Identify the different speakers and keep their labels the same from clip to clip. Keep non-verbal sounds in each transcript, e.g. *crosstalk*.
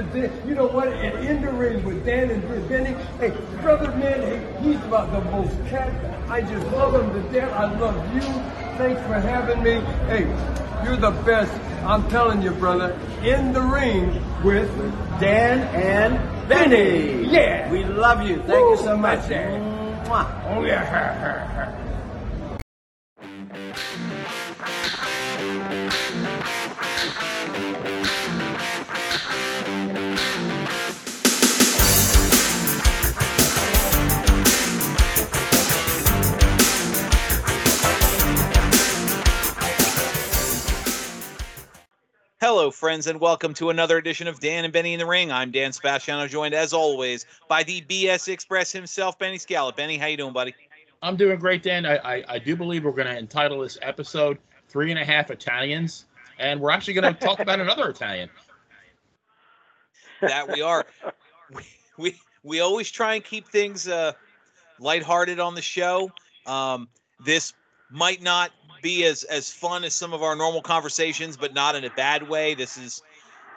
Speaker 1: to Dan. You know what? And in the ring with Dan and Benny. Hey, brother, man, hey, he's about the most cat. I just love him to death. I love you. Thanks for having me. Hey, you're the best. I'm telling you, brother. In the ring with
Speaker 2: Dan and Benny.
Speaker 1: Yeah.
Speaker 2: We love you. Thank Woo, you so much.
Speaker 1: Mwah. Oh yeah. *laughs*
Speaker 3: Hello, friends, and welcome to another edition of Dan and Benny in the Ring. I'm Dan Sebastiano, joined as always by the BS Express himself, Benny Scallop. Benny, how you doing, buddy?
Speaker 4: I'm doing great, Dan. I, I, I do believe we're going to entitle this episode Three and a Half Italians, and we're actually going to talk about *laughs* another Italian.
Speaker 3: That we are. We, we, we always try and keep things uh, lighthearted on the show. Um, this might not be as as fun as some of our normal conversations, but not in a bad way. This is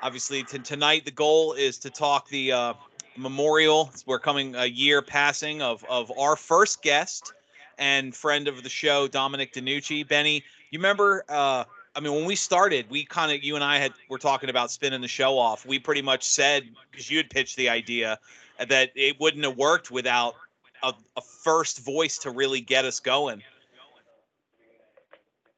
Speaker 3: obviously t- tonight. The goal is to talk the uh, memorial. We're coming a year passing of of our first guest and friend of the show, Dominic DeNucci. Benny, you remember? Uh, I mean, when we started, we kind of you and I had were talking about spinning the show off. We pretty much said because you had pitched the idea that it wouldn't have worked without a, a first voice to really get us going.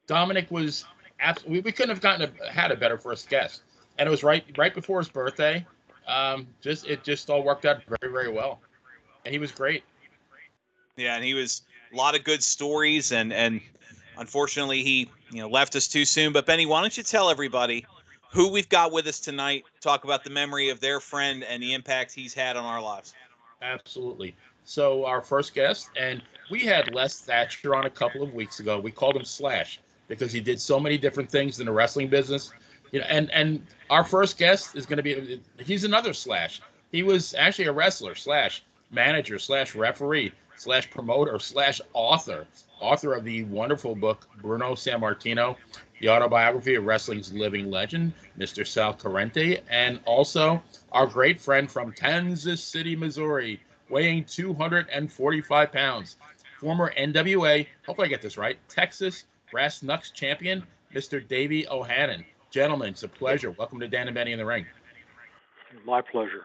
Speaker 4: Dominic was absolutely. We couldn't have gotten a, had a better first guest, and it was right right before his birthday. Um, just it just all worked out very very well, and he was great.
Speaker 3: Yeah, and he was a lot of good stories, and and unfortunately he you know left us too soon. But Benny, why don't you tell everybody who we've got with us tonight? Talk about the memory of their friend and the impact he's had on our lives.
Speaker 4: Absolutely. So our first guest, and we had Les Thatcher on a couple of weeks ago. We called him Slash because he did so many different things in the wrestling business. You know, and and our first guest is going to be he's another slash. He was actually a wrestler slash manager slash referee slash promoter slash author author of the wonderful book Bruno Sammartino, the autobiography of wrestling's living legend, Mr. Sal Corrente, and also our great friend from Kansas City, Missouri, weighing 245 pounds, former NWA, hopefully I get this right, Texas Brass Knucks champion, Mr. Davey O'Hannon. Gentlemen, it's a pleasure. Welcome to Dan and Benny in the Ring.
Speaker 5: My pleasure.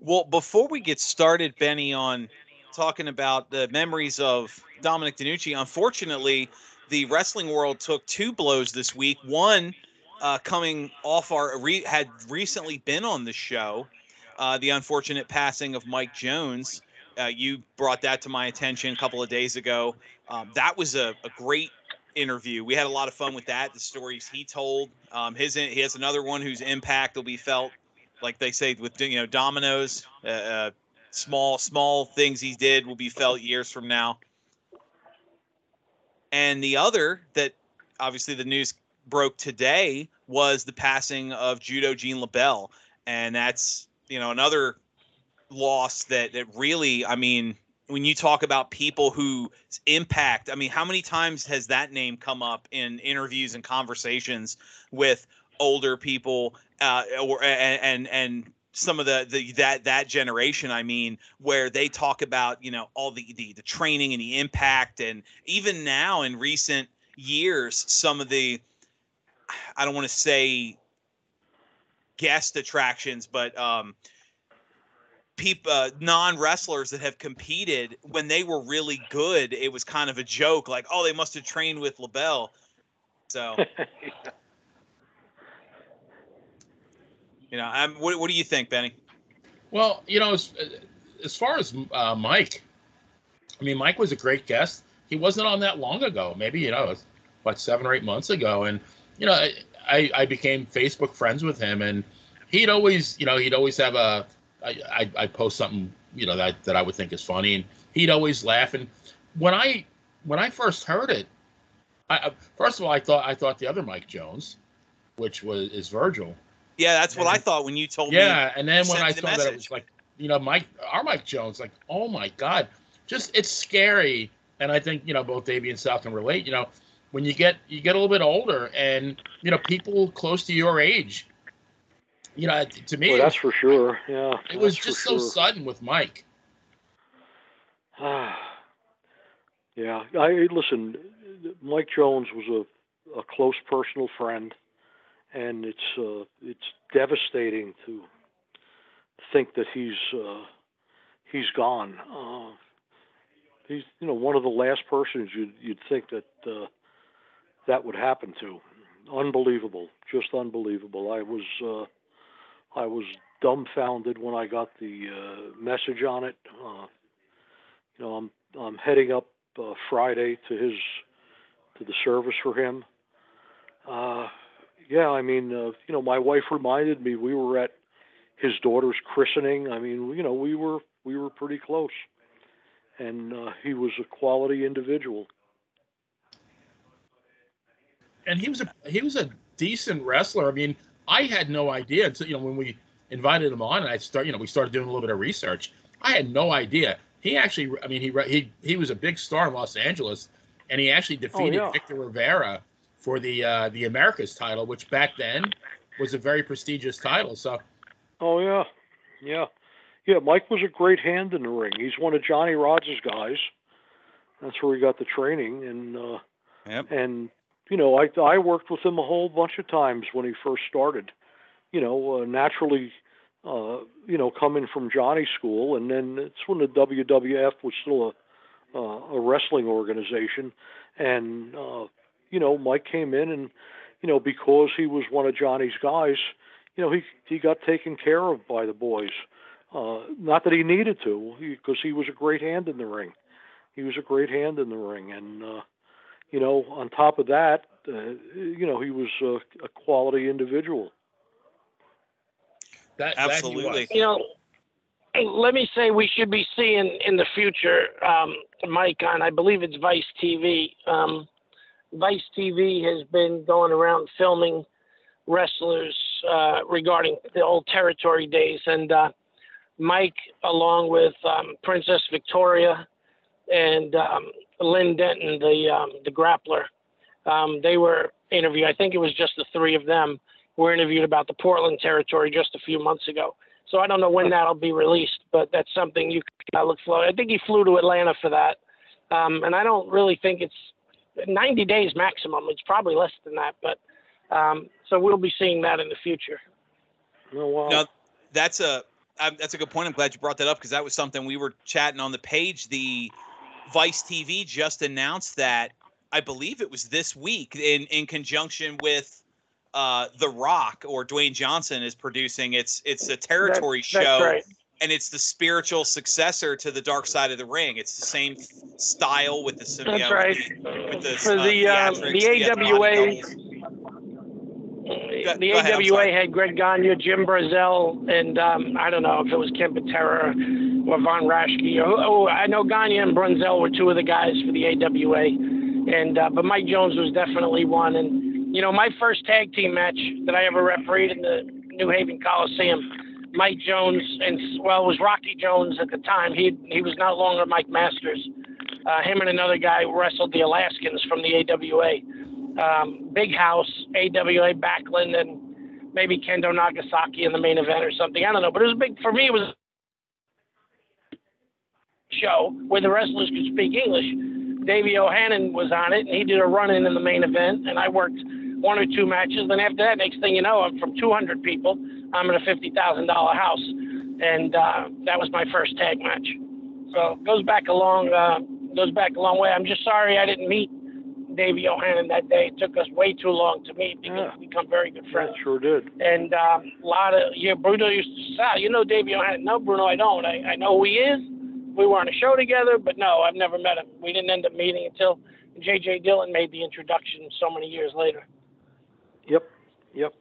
Speaker 3: Well, before we get started, Benny, on talking about the memories of Dominic DeNucci, unfortunately, the wrestling world took two blows this week. One uh, coming off our re- had recently been on the show, uh, the unfortunate passing of Mike Jones. Uh, you brought that to my attention a couple of days ago. Um, that was a, a, great interview. We had a lot of fun with that. The stories he told. Um, his he has another one whose impact will be felt, like they say with you know dominoes. Uh, uh, small small things he did will be felt years from now. And the other that obviously the news broke today was the passing of Judo Gene LeBell, and that's you know another loss that that really, I mean, when you talk about people who impact, I mean, how many times has that name come up in interviews and conversations with older people, uh, or and and, some of the, the that that generation i mean where they talk about you know all the, the the training and the impact and even now in recent years some of the i don't want to say guest attractions but um people uh, non wrestlers that have competed when they were really good it was kind of a joke like oh they must have trained with LeBell so *laughs* you know I'm, what, what do you think benny?
Speaker 4: Well you know as, as far as uh, mike i mean mike was a great guest. He wasn't on that long ago maybe you know what seven or eight months ago and you know I, I became facebook friends with him and he'd always you know he'd always have a I, I, post something you know that that I would think is funny, and he'd always laugh. And when I when I first heard it, I, first of all I thought I thought the other Mike Jones, which was is Virgil.
Speaker 3: Yeah, that's what and, I thought when you told
Speaker 4: yeah,
Speaker 3: me.
Speaker 4: Yeah, and then when I saw that it was like you know Mike our Mike Jones, like oh my god, just it's scary. And I think you know both Davey and South can relate. You know when you get you get a little bit older, and you know people close to your age. You know, to me,
Speaker 5: well, that's for sure. Yeah.
Speaker 4: it was just so
Speaker 5: sure.
Speaker 4: sudden with Mike.
Speaker 5: yeah. I listen. Mike Jones was a, a close personal friend, and it's uh, it's devastating to think that he's uh, he's gone. Uh, he's you know one of the last persons you'd you'd think that uh, that would happen to. Unbelievable, just unbelievable. I was uh, I was dumbfounded when I got the uh, message on it. Uh, you know, I'm I'm heading up uh, Friday to his to the service for him. Uh, yeah, I mean, uh, you know, my wife reminded me we were at his daughter's christening. I mean, you know, we were we were pretty close, and uh, he was a quality individual.
Speaker 4: and he was a he was a decent wrestler. I mean, I had no idea until you know when we invited him on, and I start you know we started doing a little bit of research. I had no idea he actually. I mean, he he he was a big star in Los Angeles, and he actually defeated
Speaker 5: yeah.
Speaker 4: Victor Rivera for the uh, the Americas title, which back then was a very prestigious title. So
Speaker 5: Oh yeah, yeah, yeah. Mike was a great hand in the ring. He's one of Johnny Rodz' guys. That's where he got the training, and uh,
Speaker 3: Yep.
Speaker 5: and you know, I I worked with him a whole bunch of times when he first started. You know, uh, naturally, uh, you know, coming from Johnny school, and then it's when the WWF was still a uh, a wrestling organization, and uh, you know, Mike came in, and you know, because he was one of Johnny's guys, you know, he he got taken care of by the boys. Uh, not that he needed to, because he, was a great hand in the ring. He was a great hand in the ring, and uh, you know, on top of that, uh, you know, he was a, a quality individual.
Speaker 4: that that
Speaker 3: Absolutely.
Speaker 4: was.
Speaker 6: you know, let me say we should be seeing in the future um, Mike on, I believe it's Vice TV. Um, Vice TV has been going around filming wrestlers uh, regarding the old territory days, and uh, Mike, along with um, Princess Victoria and um, Len Denton, the um, the grappler, um, they were interviewed. I think it was just the three of them were interviewed about the Portland territory just a few months ago. So I don't know when that'll be released, but that's something you can uh, look for. I think he flew to Atlanta for that, um, and I don't really think it's 90 days maximum. It's probably less than that, but um, so we'll be seeing that in the future.
Speaker 5: Oh wow!
Speaker 3: No, that's a um, that's a good point. I'm glad you brought that up because that was something we were chatting on the page. The Vice TV just announced that I believe it was this week in in conjunction with uh, The Rock or Dwayne Johnson is producing. It's it's a territory
Speaker 6: That's
Speaker 3: show
Speaker 6: right.
Speaker 3: and it's the spiritual successor to the Dark Side of the Ring. It's the same style with the you
Speaker 6: That's
Speaker 3: know,
Speaker 6: right.
Speaker 3: with the,
Speaker 6: For
Speaker 3: uh,
Speaker 6: the
Speaker 3: theatrics,
Speaker 6: the AWA.
Speaker 3: Go-
Speaker 6: the
Speaker 3: go
Speaker 6: AWA had Greg Gagne, Jim Brunzell, and um, I don't know if it was Ken Patera or Von Raschke. Or, oh, I know Gagne and Brunzell were two of the guys for the AWA, and uh, but Mike Jones was definitely one. And you know, my first tag team match that I ever refereed in the New Haven Coliseum, Mike Jones and well, it was Rocky Jones at the time. He he was no longer Mike Masters. Uh, him and another guy wrestled the Alaskans from the AWA. Um, Big House, AWA Backlund, and maybe Kendo Nagasaki in the main event or something. I don't know, but it was big for me. It was show where the wrestlers could speak English. Davey O'Hannon was on it, and he did a run-in in the main event, and I worked one or two matches. Then after that, next thing you know, I'm from 200 people. I'm in a $50,000 house, and uh, that was my first tag match. So it goes back a long, uh, goes back a long way. I'm just sorry I didn't meet Davey O'Hannon that day. It took us way too long to meet because
Speaker 5: Yeah.
Speaker 6: we become very good
Speaker 5: Yeah,
Speaker 6: friends.
Speaker 5: sure did.
Speaker 6: And um, a lot of yeah, Bruno used to say, "Ah, you know Davey O'Hannon. No, Bruno, I don't. I, I know who he is. We were on a show together, but no, I've never met him. We didn't end up meeting until J.J. Dillon made the introduction so many years later.
Speaker 5: Yep, yep,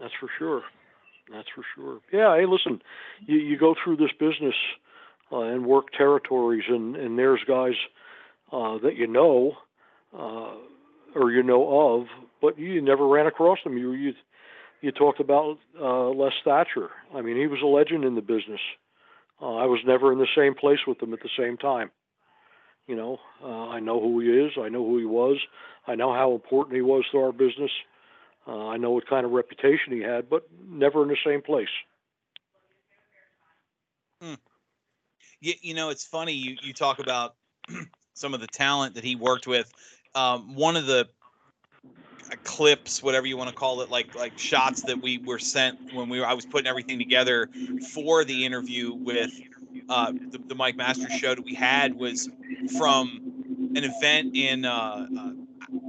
Speaker 5: that's for sure. That's for sure. Yeah, hey, listen, you you go through this business uh, and work territories, and and there's guys uh, that you know uh, or you know of, but you never ran across them. You you you talked about uh, Les Thatcher. I mean, he was a legend in the business. Uh, I was never in the same place with him at the same time. You know, uh, I know who he is. I know who he was. I know how important he was to our business. Uh, I know what kind of reputation he had, but never in the same place.
Speaker 3: You, you know, it's funny you you talk about *clears throat* some of the talent that he worked with. Um, one of the clips, whatever you want to call it, like like shots that we were sent when we were, I was putting everything together for the interview with uh, the, the Mike Masters show that we had was from an event in uh, uh,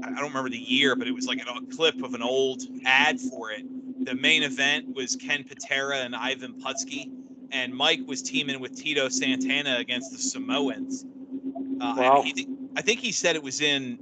Speaker 3: I don't remember the year, but it was like a clip of an old ad for it. The main event was Ken Patera and Ivan Putski, and Mike was teaming with Tito Santana against the Samoans. Uh,
Speaker 5: Wow.
Speaker 3: I think he said it was in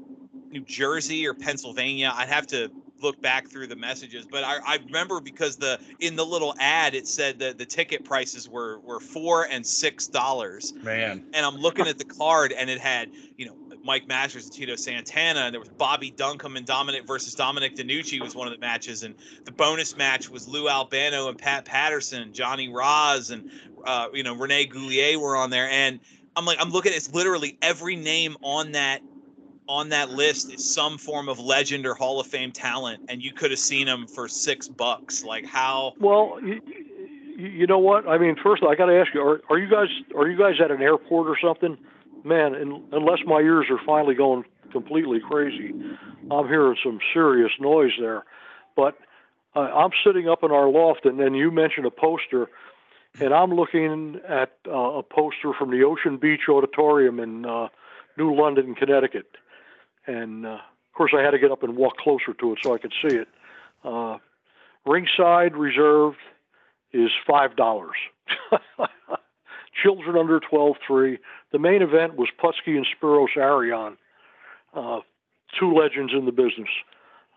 Speaker 3: New Jersey or Pennsylvania. I'd have to look back through the messages, but I, I remember because the in the little ad it said that the ticket prices were were four and six dollars
Speaker 4: Man,
Speaker 3: and I'm looking at the card, and it had you know Mike Masters and Tito Santana, and there was Bobby Duncum and Dominic versus Dominic DeNucci was one of the matches, and the bonus match was Lou Albano and Pat Patterson, Johnny Rodz, and uh, you know Rene Goulet were on there, and I'm like I'm looking, at it's literally every name on that on that list is some form of legend or Hall of Fame talent, and you could have seen them for six bucks. Like how?
Speaker 5: Well, you, you know what? I mean, first all, I got to ask you: are, are you guys are you guys at an airport or something? Man, in, unless my ears are finally going completely crazy, I'm hearing some serious noise there. But uh, I'm sitting up in our loft, and then you mentioned a poster, and I'm looking at uh, a poster from the Ocean Beach Auditorium in uh, New London, Connecticut. And uh, of course, I had to get up and walk closer to it so I could see it. Uh, ringside reserved is five dollars. *laughs* Children under 12, three. The main event was Putski and Spiros Arion, uh, two legends in the business.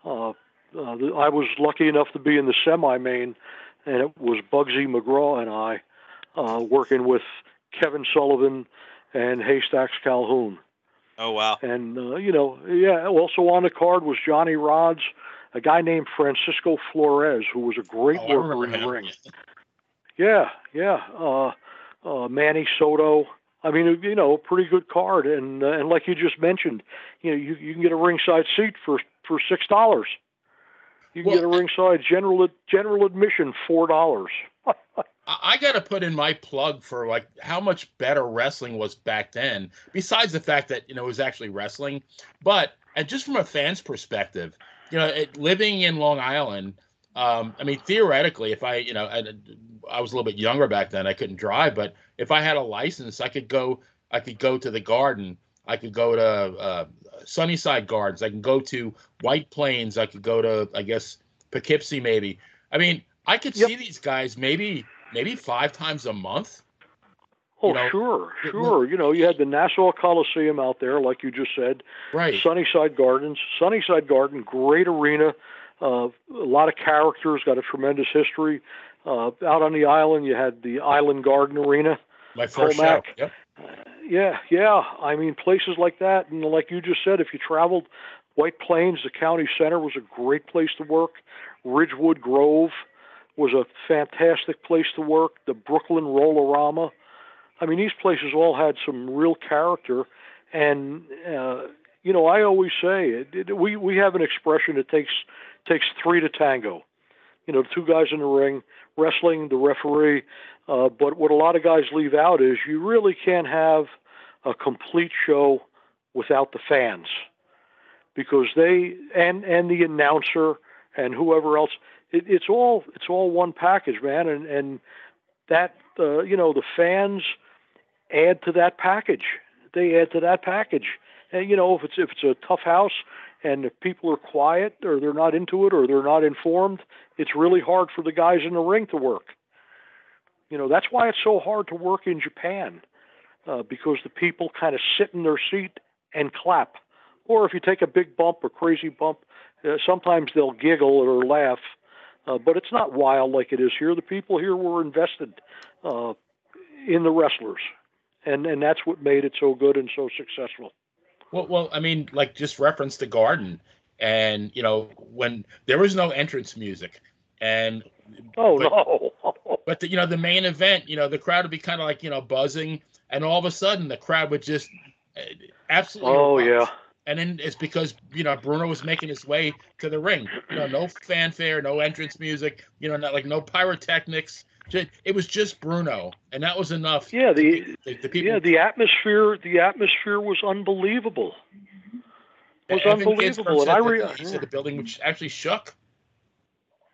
Speaker 5: Uh, uh, I was lucky enough to be in the semi-main, and it was Bugsy McGraw and I uh, working with Kevin Sullivan and Haystacks Calhoun.
Speaker 3: Oh wow!
Speaker 5: And uh, you know, yeah. Also on the card was Johnny Rodz, a guy named Francisco Flores, who was a great
Speaker 4: Oh,
Speaker 5: worker in the
Speaker 4: him.
Speaker 5: ring. Yeah, yeah. Uh, uh, Manny Soto. I mean, you know, a pretty good card, and uh, and like you just mentioned, you know, you, you can get a ringside seat for for six dollars. You can
Speaker 4: Well,
Speaker 5: get a ringside general general admission four dollars. *laughs*
Speaker 4: I, got to put in my plug for like how much better wrestling was back then. Besides the fact that you know it was actually wrestling, but and just from a fan's perspective, you know, it, living in Long Island. Um, I mean, theoretically, if I, you know, I, I was a little bit younger back then, I couldn't drive, but if I had a license, I could go. I could go to the Garden. I could go to uh, Sunnyside Gardens. I can go to White Plains. I could go to, I guess, Poughkeepsie, maybe. I mean, I could
Speaker 5: Yep.
Speaker 4: see these guys maybe maybe five times a month.
Speaker 5: Oh,
Speaker 4: You know,
Speaker 5: sure,
Speaker 4: it-
Speaker 5: sure. You know, you had the Nassau Coliseum out there, like you just said.
Speaker 4: Right.
Speaker 5: Sunnyside Gardens, Sunnyside Garden, great arena. Uh, a lot of characters, got a tremendous history. Uh, out on the island, you had the Island Garden Arena.
Speaker 4: My first show.
Speaker 5: Commack.
Speaker 4: Yep.
Speaker 5: Yeah, yeah. I mean, places like that, and like you just said, if you traveled, White Plains, the county center, was a great place to work. Ridgewood Grove was a fantastic place to work. The Brooklyn Rollerama. I mean, these places all had some real character, and uh, you know, I always say it, it, we we have an expression that takes takes three to tango. You know, two guys in the ring, wrestling, the referee. Uh, but what a lot of guys leave out is you really can't have a complete show without the fans, because they and and the announcer and whoever else. It, it's all it's all one package, man, and and that uh, you know the fans add to that package. They add to that package. And you know, if it's if it's a tough house and if people are quiet or they're not into it or they're not informed, it's really hard for the guys in the ring to work. You know, that's why it's so hard to work in Japan uh, because the people kind of sit in their seat and clap. Or if you take a big bump or crazy bump, uh, sometimes they'll giggle or laugh. Uh, but it's not wild like it is here. The people here were invested uh, in the wrestlers, and and that's what made it so good and so successful.
Speaker 4: Well, well, I mean, like just reference the garden, and you know when there was no entrance music, and
Speaker 5: Oh
Speaker 4: But-
Speaker 5: no! *laughs*
Speaker 4: but the, you know the main event, you know the crowd would be kind of like you know buzzing, and all of a sudden the crowd would just Uh, Absolutely.
Speaker 5: Oh
Speaker 4: was.
Speaker 5: yeah.
Speaker 4: And then it's because you know Bruno was making his way to the ring. You know, no fanfare, no entrance music. You know, not like no pyrotechnics. It was just Bruno, and that was enough.
Speaker 5: Yeah, the
Speaker 4: The, the people.
Speaker 5: yeah the atmosphere the atmosphere was unbelievable. It was
Speaker 4: Evan
Speaker 5: unbelievable, and I re-
Speaker 4: the- he said the building which actually shook.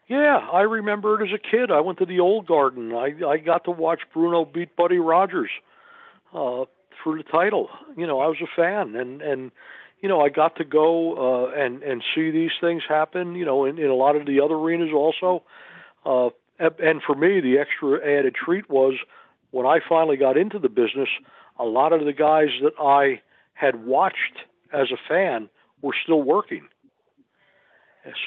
Speaker 5: Yeah, I remember it as a kid. I went to the old garden. I I got to watch Bruno beat Buddy Rogers uh, for the title. You know, I was a fan, and and you know I got to go uh, and and see these things happen. You know, in, in a lot of the other arenas also. Uh, and- for me, the extra added treat was when I finally got into the business. A lot of the guys that I had watched as a fan were still working.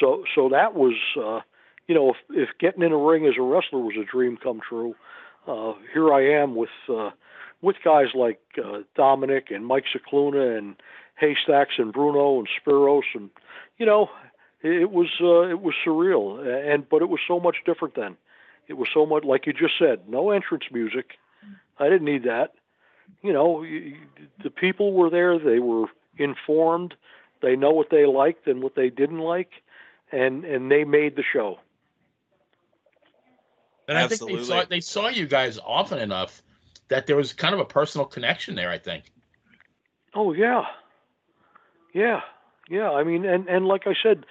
Speaker 5: So so that was. Uh, you know, if, if getting in a ring as a wrestler was a dream come true, uh, here I am with uh, with guys like uh, Dominic and Mike Scicluna and Haystacks and Bruno and Spiros and you know, it, it was uh, it was surreal and but it was so much different then. It was so much like you just said, no entrance music. I didn't need that. You know, y- y- the people were there. They were informed. They know what they liked and what they didn't like, and and they made the show.
Speaker 4: And I think they saw they saw you guys often enough that there was kind of a personal connection there. I think.
Speaker 5: Oh yeah, yeah, yeah. I mean, and and like I said,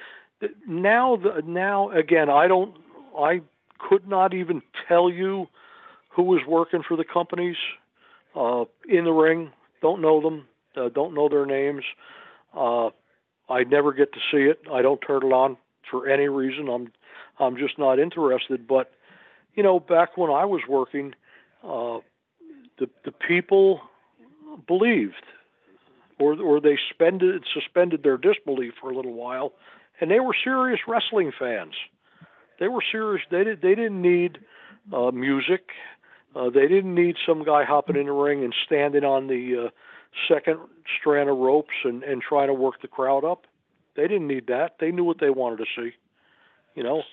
Speaker 5: now the now again, I don't, I could not even tell you who was working for the companies uh, in the ring. Don't know them. Uh, don't know their names. Uh, I never get to see it. I don't turn it on for any reason. I'm I'm just not interested. But you know, back when I was working, uh, the the people believed or or they suspended suspended their disbelief for a little while, and they were serious wrestling fans. They were serious. They did. They didn't need uh, music. Uh, they didn't need some guy hopping in the ring and standing on the uh, second strand of ropes and and trying to work the crowd up. They didn't need that. They knew what they wanted to see. You know,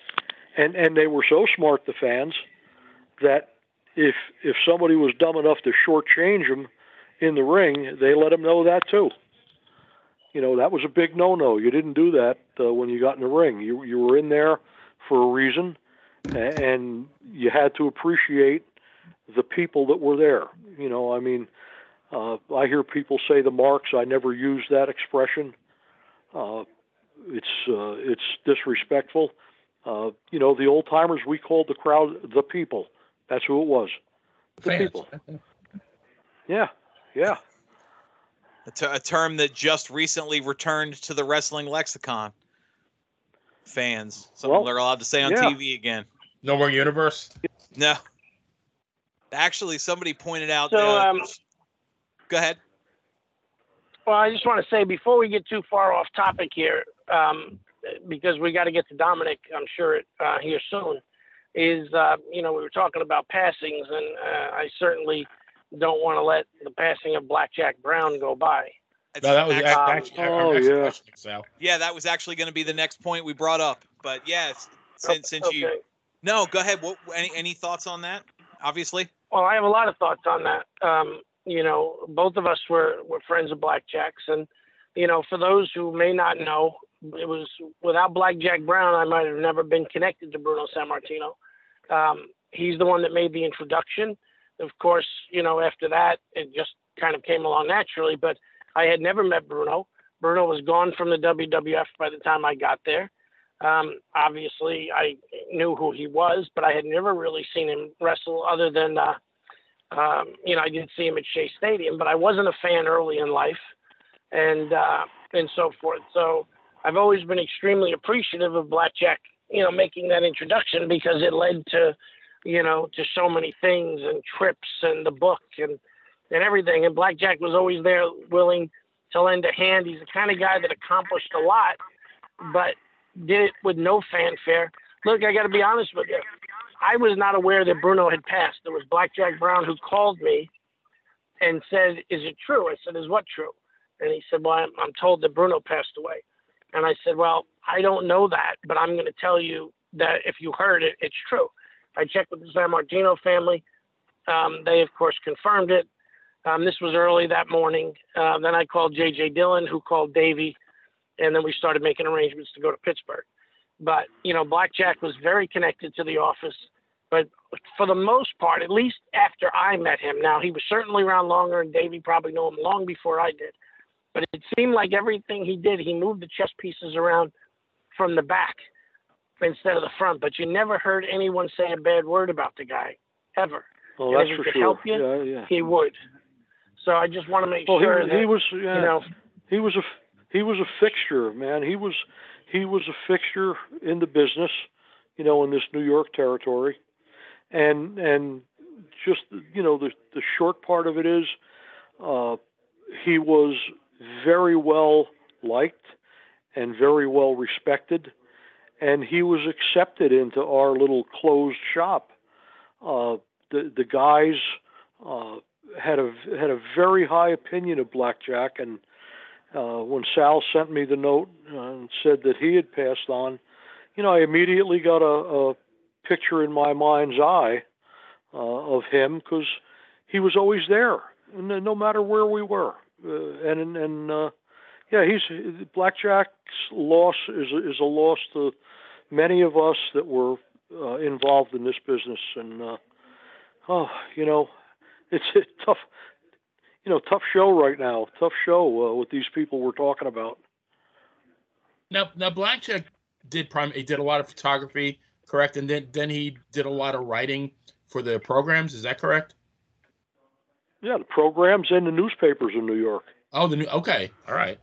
Speaker 5: and and they were so smart, the fans, that if if somebody was dumb enough to shortchange them in the ring, they let him know that too. You know, that was a big no-no. You didn't do that uh, when you got in the ring. You you were in there for a reason, and you had to appreciate the people that were there. You know, I mean, uh, I hear people say the marks. I never use that expression. Uh, it's uh, it's disrespectful. Uh, you know, the old timers we called the crowd the people. That's who it was. The
Speaker 4: Fans.
Speaker 5: people. Yeah, yeah.
Speaker 3: A, term that just recently returned to the wrestling lexicon. Fans, something
Speaker 5: Well,
Speaker 3: they're allowed to say on
Speaker 5: yeah.
Speaker 3: TV again.
Speaker 4: No more universe.
Speaker 3: No. Actually, somebody pointed out.
Speaker 6: So,
Speaker 3: uh,
Speaker 6: um,
Speaker 3: go ahead.
Speaker 6: Well, I just want to say before we get too far off topic here, um, because we got to get to Dominic, I'm sure uh, here soon. Is uh, you know we were talking about passings, and uh, I certainly don't want to let the passing of Blackjack Brown go by.
Speaker 4: No, that was
Speaker 3: Act-
Speaker 6: um,
Speaker 4: actually
Speaker 5: oh, yeah.
Speaker 4: question, Sal.
Speaker 3: yeah, that was actually going to be the next point we brought up. But yes, since since you no, go ahead. What any any thoughts on that? Obviously,
Speaker 6: Well, I have a lot of thoughts on that. Um, you know, both of us were, were friends of Blackjacks. And, you know, for those who may not know, it was without Blackjack Brown, I might have never been connected to Bruno Sammartino. Um, he's the one that made the introduction. Of course, you know, after that, it just kind of came along naturally. But I had never met Bruno. Bruno was gone from the WWF by the time I got there. Um, obviously, I knew who he was, but I had never really seen him wrestle other than, uh, um, you know, I did see him at Shea Stadium, but I wasn't a fan early in life, and uh, and so forth. So I've always been extremely appreciative of Blackjack, you know, making that introduction because it led to, you know, to so many things and trips and the book and and everything. And Blackjack was always there, willing to lend a hand. He's the kind of guy that accomplished a lot, but did it with no fanfare. Look, I got to be honest with you. I was not aware that Bruno had passed. It was Blackjack Brown who called me and said, "Is it true?" I said, "Is what true?" And he said, "Well, I'm, I'm told that Bruno passed away." And I said, "Well, I don't know that, but I'm going to tell you that if you heard it, it's true." I checked with the Sammartino family. Um, they, of course, confirmed it. Um, this was early that morning. Uh, then I called J.J. Dillon, who called Davey, and then we started making arrangements to go to Pittsburgh. But you know, Blackjack was very connected to the office. But for the most part, at least after I met him, now he was certainly around longer, and Davey probably knew him long before I did. But it seemed like everything he did, he moved the chess pieces around from the back instead of the front. But you never heard anyone say a bad word about the guy ever.
Speaker 5: Well,
Speaker 6: And
Speaker 5: that's
Speaker 6: if he
Speaker 5: for
Speaker 6: could
Speaker 5: sure.
Speaker 6: help you,
Speaker 5: yeah, yeah.
Speaker 6: He would. So I just want to make
Speaker 5: Well,
Speaker 6: sure
Speaker 5: he,
Speaker 6: that
Speaker 5: he was, yeah,
Speaker 6: you know.
Speaker 5: he was a he was a fixture, man. He was he was a fixture in the business, you know, in this New York territory, and and just you know the the short part of it is, uh, he was very well liked and very well respected, and he was accepted into our little closed shop. Uh, the the guys uh, had a had a very high opinion of Blackjack, and uh, when Sal sent me the note uh, and said that he had passed on, you know, I immediately got a, a picture in my mind's eye uh, of him because he was always there, no matter where we were, uh, and and yeah, he's Blackjack's loss is is a loss to many of us that were uh, involved in this business, and uh, oh, you know, it's a tough, you know, tough show right now. Tough show uh, with these people we're talking about.
Speaker 4: Now, now Blackjack did prime. He did a lot of photography, correct? And then then he did a lot of writing for the programs. Is that correct?
Speaker 5: Yeah, the programs and the newspapers in New York.
Speaker 4: Oh, the new. Okay, all right.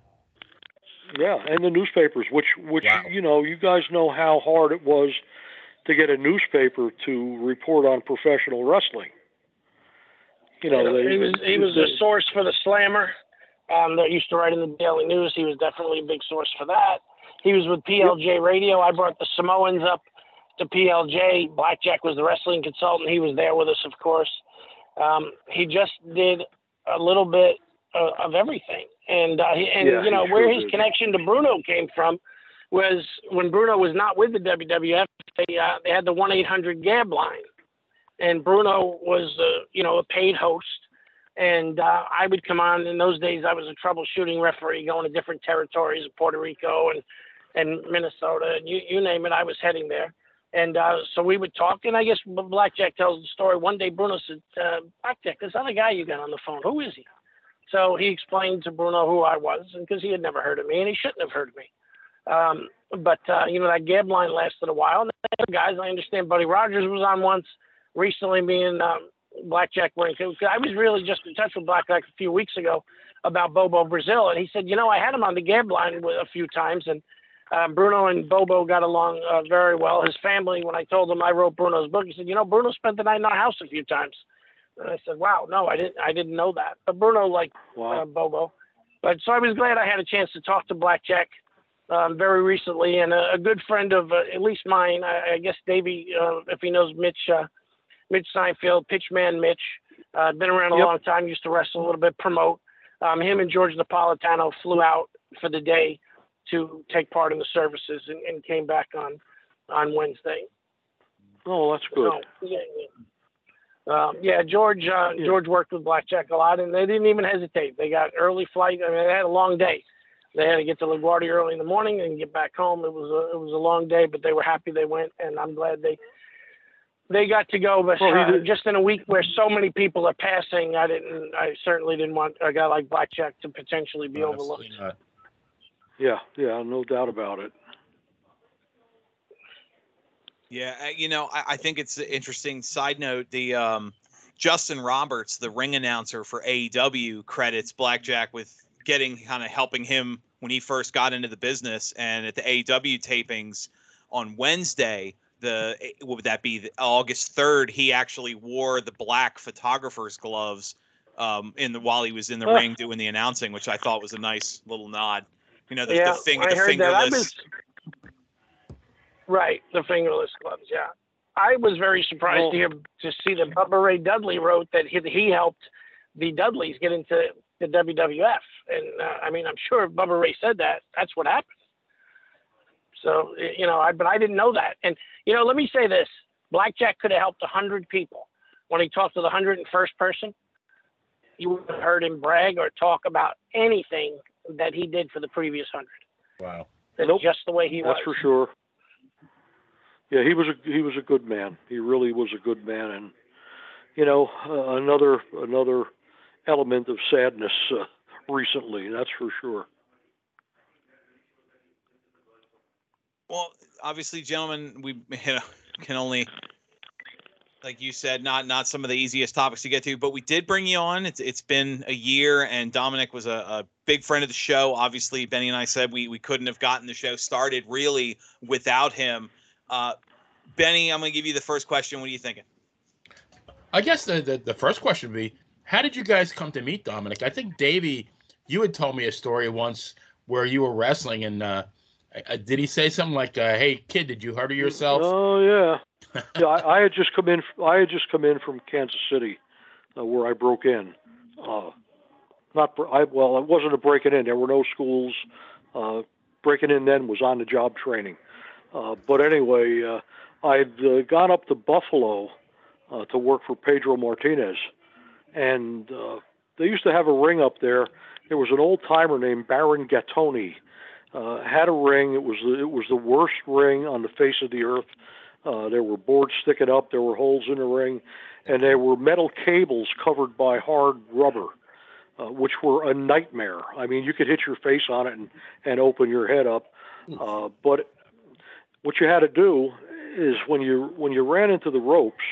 Speaker 5: Yeah, and the newspapers, which which
Speaker 4: Wow.
Speaker 5: you know, you guys know how hard it was to get a newspaper to report on professional wrestling. You know, they,
Speaker 6: he was he was a source for the Slammer. Um, that used to write in the Daily News. He was definitely a big source for that. He was with PLJ Radio. I brought the Samoans up to PLJ. Blackjack was the wrestling consultant. He was there with us, of course. Um, he just did a little bit of, of everything, and uh, and
Speaker 5: Yeah,
Speaker 6: you know where
Speaker 5: sure
Speaker 6: his connection to Bruno came from was when Bruno was not with the WWF. They uh, they had the one eight hundred Gab line, and Bruno was uh, you know a paid host and uh, I would come on. In those days, I was a troubleshooting referee, going to different territories, Puerto Rico and and Minnesota, and you you name it. I was heading there, and uh, so we would talk. And I guess Blackjack tells the story. One day, Bruno said, uh, "Blackjack, this other guy you got on the phone, who is he?" So he explained to Bruno who I was, and because he had never heard of me, and he shouldn't have heard of me. Um, but uh, you know that Gab line lasted a while. And the guys, I understand. Buddy Rogers was on once recently. And um, Blackjack in. I was really just in touch with Blackjack a few weeks ago about Bobo Brazil, and he said, you know, I had him on the Gab line a few times, and um, Bruno and Bobo got along uh, very well. His family, when I told him I wrote Bruno's book, he said, you know, Bruno spent the night in our house a few times. And I said, wow, no, I didn't, I didn't know that. But Bruno liked
Speaker 5: wow.
Speaker 6: uh, Bobo. But so I was glad I had a chance to talk to Blackjack um, very recently, and a, a good friend of uh, at least mine, I, I guess Davey, uh, if he knows Mitch, uh, Mitch Seinfeld, Pitchman Mitch, uh, been around a
Speaker 5: Yep.
Speaker 6: long time, used to wrestle a little bit, promote. Um, him and George Napolitano flew out for the day to take part in the services and, and came back on on Wednesday.
Speaker 5: Oh, that's good.
Speaker 6: So, yeah, yeah. Um, yeah, George. Uh,
Speaker 5: Yeah.
Speaker 6: George worked with Blackjack a lot, and they didn't even hesitate. They got early flight. I mean, they had a long day. They had to get to LaGuardia early in the morning and get back home. It was a it was a long day, but they were happy they went, and I'm glad they they got to go. But
Speaker 5: Well,
Speaker 6: uh, just in a week where so many people are passing, I didn't. I certainly didn't want a guy like Blackjack to potentially be overlooked.
Speaker 4: Not.
Speaker 5: Yeah, yeah, no doubt about it.
Speaker 3: Yeah, uh, you know, I, I think it's an interesting side note. The um, Justin Roberts, the ring announcer for AEW, credits Blackjack with getting kind of helping him when he first got into the business. And at the AEW tapings on Wednesday, the eh, what would that be? The, August third, he actually wore the black photographer's gloves um, in the while he was in the ring doing the announcing, which I thought was a nice little nod. You know, the,
Speaker 6: yeah,
Speaker 3: the, the
Speaker 6: heard that. I've
Speaker 3: fingerless.
Speaker 6: been right the fingerless gloves. Yeah, I was very surprised
Speaker 5: Well-
Speaker 6: to hear to see that Bubba Ray Dudley wrote that he, he helped the Dudleys get into the WWF, and uh, I mean I'm sure Bubba Ray said that. That's what happened. So you know, I but I didn't know that. And you know, let me say this: Blackjack could have helped a hundred people when he talked to the hundred and first person. you would have heard him brag or talk about anything that he did for the previous hundred.
Speaker 4: Wow.
Speaker 6: That's
Speaker 5: Nope.
Speaker 6: just the way he
Speaker 5: That's
Speaker 6: was.
Speaker 5: for sure. Yeah, he was a he was a good man. He really was a good man, and you know uh, another another element of sadness uh, recently. That's for sure.
Speaker 3: Well, obviously, gentlemen, we *laughs* you know can only, like you said, not not some of the easiest topics to get to, but we did bring you on. It's it's been a year, and Dominic was a, a big friend of the show. Obviously, Benny and I said we we couldn't have gotten the show started really without him. Uh, Benny, I'm gonna give you the first question. What are you thinking?
Speaker 4: I guess the, the the first question would be, how did you guys come to meet Dominic? I think Davey, you had told me a story once where you were wrestling, and uh, uh, did he say something like, uh, "Hey kid, did you hurt yourself?"
Speaker 5: Oh yeah, *laughs* yeah. I, I had just come in. I had just come in from Kansas City, uh, where I broke in. Uh, not br- I well, it wasn't a breaking in. There were no schools. Uh, breaking in then was on the job training. Uh, but anyway, uh, I'd uh, gone up to Buffalo uh, to work for Pedro Martinez, and uh, they used to have a ring up there. There was an old timer named Baron Gattoni. Uh, had a ring. It was the, it was the worst ring on the face of the earth. Uh, there were boards sticking up. There were holes in the ring, and there were metal cables covered by hard rubber, uh, which were a nightmare. I mean, you could hit your face on it and, and open your head up. Uh, but what you had to do is when you when you ran into the ropes,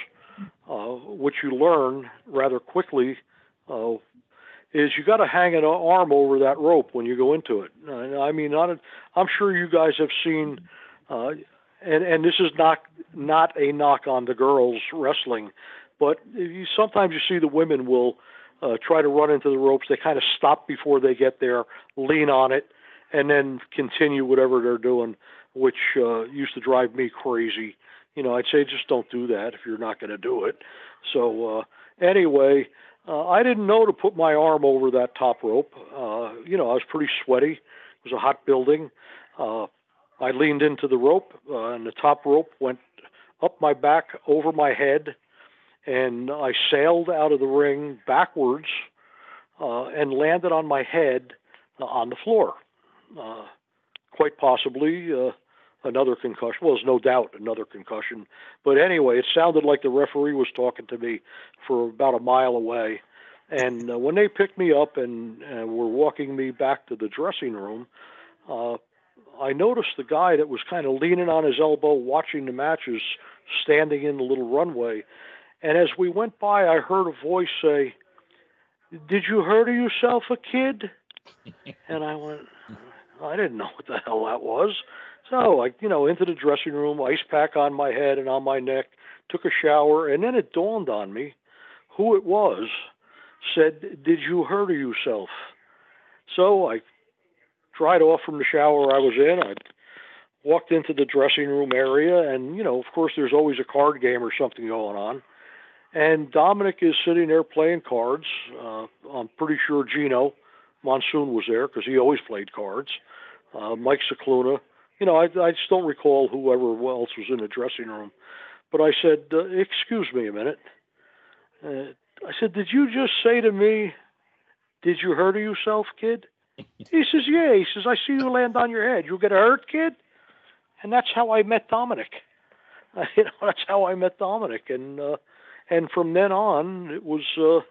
Speaker 5: uh, what you learn rather quickly uh, is you got to hang an arm over that rope when you go into it. I mean, not a, I'm sure you guys have seen, uh, and and this is not not a knock on the girls wrestling, but you, sometimes you see the women will uh, try to run into the ropes. They kind of stop before they get there, lean on it, and then continue whatever they're doing, which uh, used to drive me crazy. You know, I'd say just don't do that if you're not going to do it. So uh, anyway, uh, I didn't know to put my arm over that top rope. Uh, you know, I was pretty sweaty. It was a hot building. Uh, I leaned into the rope, uh, and the top rope went up my back, over my head, and I sailed out of the ring backwards uh, and landed on my head uh, on the floor. Uh, quite possibly uh, another concussion. Well, there's no doubt another concussion. But anyway, it sounded like the referee was talking to me for about a mile away. And uh, when they picked me up and uh, were walking me back to the dressing room, uh, I noticed the guy that was kind of leaning on his elbow watching the matches standing in the little runway. And as we went by, I heard a voice say, Did you hurt yourself, a kid? *laughs* and I went, I didn't know what the hell that was. So I, you know, into the dressing room, ice pack on my head and on my neck, took a shower, and then it dawned on me who it was. Said, "Did you hurt yourself?" So I dried off from the shower I was in. I walked into the dressing room area, and you know, of course, there's always a card game or something going on. And Dominic is sitting there playing cards. Uh, I'm pretty sure Gino Monsoon was there because he always played cards. Uh, Mike Scicluna. You know, I, I just don't recall whoever else was in the dressing room. But I said, uh, "Excuse me a minute." Uh, I said, "Did you just say to me, did you hurt yourself, kid?" *laughs* he says, "Yeah." He says, "I see you land on your head. You get hurt, kid." And that's how I met Dominic. Uh, *laughs* you know, that's how I met Dominic, and uh, and from then on, it was uh,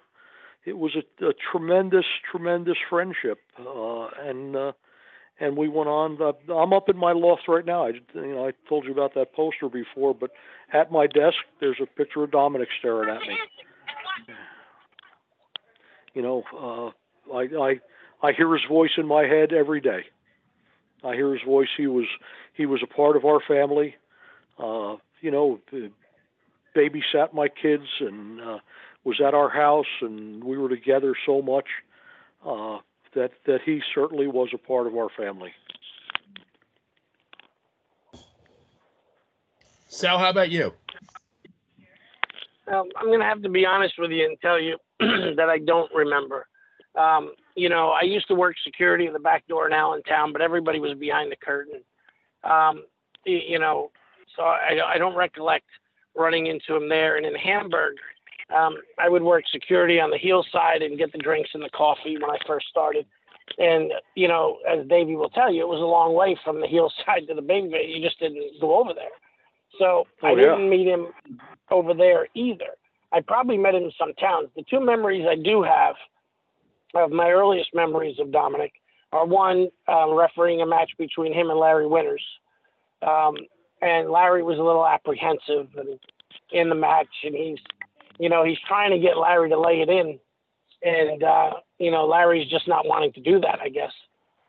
Speaker 5: it was a, a tremendous, tremendous friendship, uh, and uh, and we went on. Uh, I'm up in my loft right now. I you know I told you about that poster before, but at my desk there's a picture of Dominic staring at me. You know, uh, I I I hear his voice in my head every day. I hear his voice. He was he was a part of our family. Uh, you know, babysat my kids and uh, was at our house, and we were together so much uh, that that he certainly was a part of our family.
Speaker 4: Sal, how about you?
Speaker 6: Um, I'm going to have to be honest with you and tell you *clears throat* that I don't remember. Um, you know, I used to work security in the back door in Allentown, but everybody was behind the curtain. Um, you know, so I, I don't recollect running into him there. And in Hamburg, Um, I would work security on the heel side and get the drinks and the coffee when I first started. And you know, as Davey will tell you, it was a long way from the heel *laughs* side to the baby face. You just didn't go over there. So
Speaker 5: Oh,
Speaker 6: I
Speaker 5: yeah.
Speaker 6: didn't meet him over there either. I probably met him in some towns. The two memories I do have of my earliest memories of Dominic are one um, refereeing a match between him and Larry Winters. Um, and Larry was a little apprehensive and in the match, and he's, you know, he's trying to get Larry to lay it in, and uh, you know, Larry's just not wanting to do that. I guess,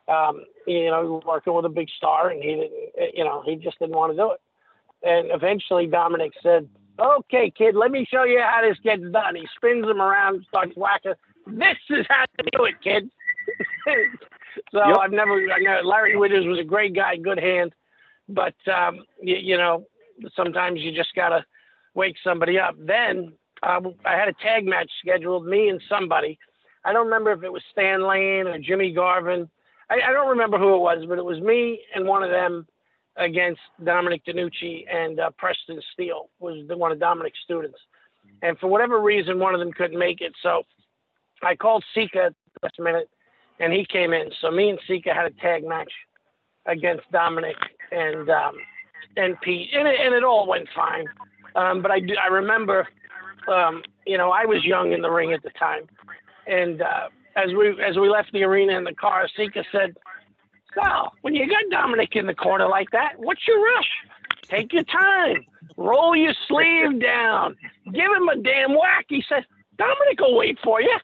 Speaker 6: um, you know, working with a big star, and he didn't, you know, he just didn't want to do it. And eventually, Dominic said, "Okay, kid, let me show you how this gets done." He spins him around, starts whacking. This is how to do it, kid. *laughs* so
Speaker 5: Yep.
Speaker 6: I've never, I know Larry Winters was a great guy, good hand, but um, you, you know, sometimes you just gotta wake somebody up. Then um, I had a tag match scheduled, me and somebody. I don't remember if it was Stan Lane or Jimmy Garvin. I, I don't remember who it was, but it was me and one of them against Dominic DeNucci and uh, Preston Steele was the, one of Dominic's students. And for whatever reason, one of them couldn't make it. So I called Sika at the last minute, and he came in. So me and Sika had a tag match against Dominic and um, and Pete, and it, and it all went fine. Um, but I do, I remember, um, you know, I was young in the ring at the time, and uh, as we as we left the arena in the car, Sika said, "Sal, when you got Dominic in the corner like that, what's your rush? Take your time, roll your sleeve down, give him a damn whack." He said, "Dominic will wait for you,"